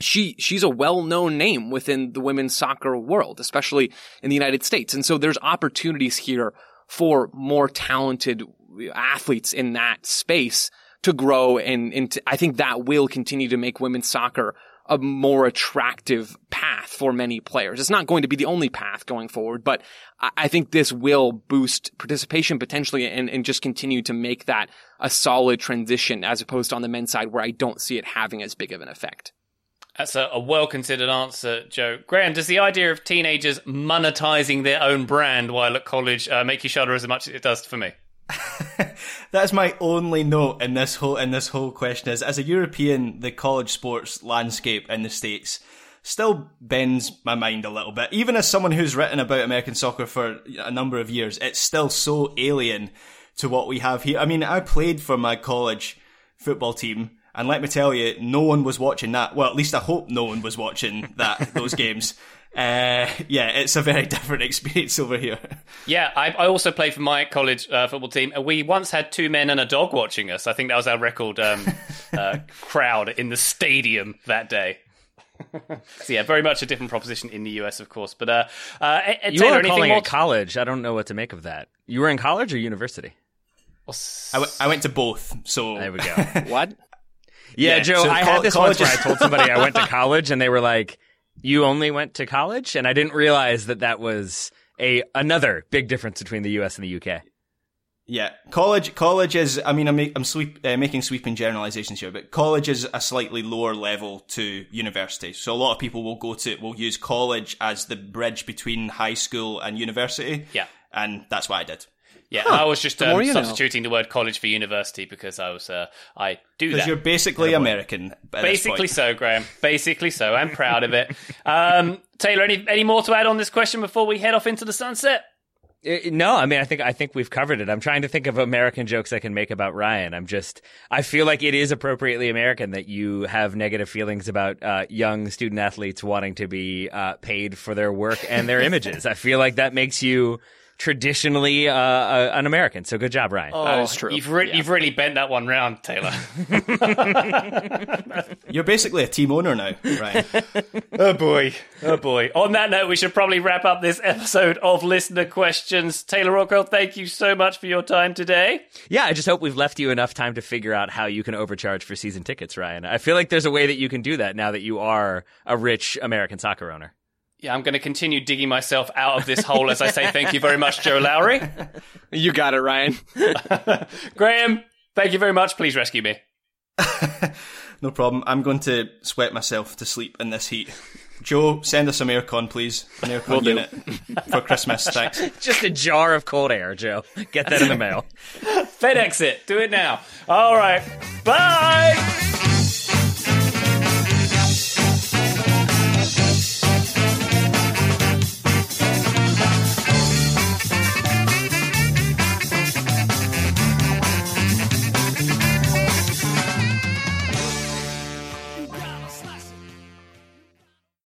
she she's a well-known name within the women's soccer world, especially in the United States. And so there's opportunities here for more talented athletes in that space to grow and, and to, I think that will continue to make women's soccer a more attractive path for many players. It's not going to be the only path going forward, but I think this will boost participation potentially and, and just continue to make that a solid transition as opposed to on the men's side where I don't see it having as big of an effect. That's a, a well considered answer, Joe. Graham, does the idea of teenagers monetizing their own brand while at college uh, make you shudder as much as it does for me? (laughs) That's my only note in this whole in this whole question is as a European, the college sports landscape in the States still bends my mind a little bit. Even as someone who's written about American soccer for a number of years, it's still so alien to what we have here. I mean, I played for my college football team, and let me tell you, no one was watching that. Well, at least I hope no one was watching that those (laughs) games. Uh, yeah, it's a very (laughs) different experience over here. Yeah, I, I also played for my college uh, football team. and We once had two men and a dog watching us. I think that was our record um, (laughs) uh, crowd in the stadium that day. (laughs) so yeah, very much a different proposition in the US, of course. But uh, uh, you Taylor, are anything calling more it college. I don't know what to make of that. You were in college or university? I, w- I went to both, so There we go. What? Yeah, Yeah, Joe, so I col- had this college once where I told somebody I went to college, and they were like, You only went to college, and I didn't realize that that was a another big difference between the U.S. and the UK. Yeah, college. College is. I mean, I'm I'm sweep, uh, making sweeping generalizations here, but college is a slightly lower level to university. So a lot of people will go to will use college as the bridge between high school and university. Yeah. and that's what I did. Yeah, I was just um, more you know. substituting the word college for university because I was uh, I do Because that. you're basically American. at this Basically point. so, Graham. Basically so. I'm proud of it. Um, Taylor, any any more to add on this question before we head off into the sunset? Uh, No, I mean, I think I think we've covered it. I'm trying to think of American jokes I can make about Ryan. I'm just, I feel like it is appropriately American that you have negative feelings about uh, young student athletes wanting to be uh, paid for their work and their (laughs) images. I feel like that makes you traditionally uh, uh, an American. So good job, Ryan. That is true. You've, re- you've really bent that one round, Taylor. (laughs) (laughs) You're basically a team owner now, Ryan. (laughs) oh boy. Oh boy. On that note, we should probably wrap up this episode of Listener Questions. Taylor Rockwell, thank you so much for your time today. Yeah, I just hope we've left you enough time to figure out how you can overcharge for season tickets, Ryan. I feel like there's a way that you can do that now that you are a rich American soccer owner. Yeah, I'm going to continue digging myself out of this hole as I say thank you very much, Joe Lowry. (laughs) You got it, Ryan. (laughs) Graham, thank you very much. Please rescue me. (laughs) No problem. I'm going to sweat myself to sleep in this heat. Joe, send us some aircon, please. An aircon do. unit for Christmas. Thanks. Just a jar of cold air, Joe. Get that in the mail. FedEx it. Do it now. All right. Bye.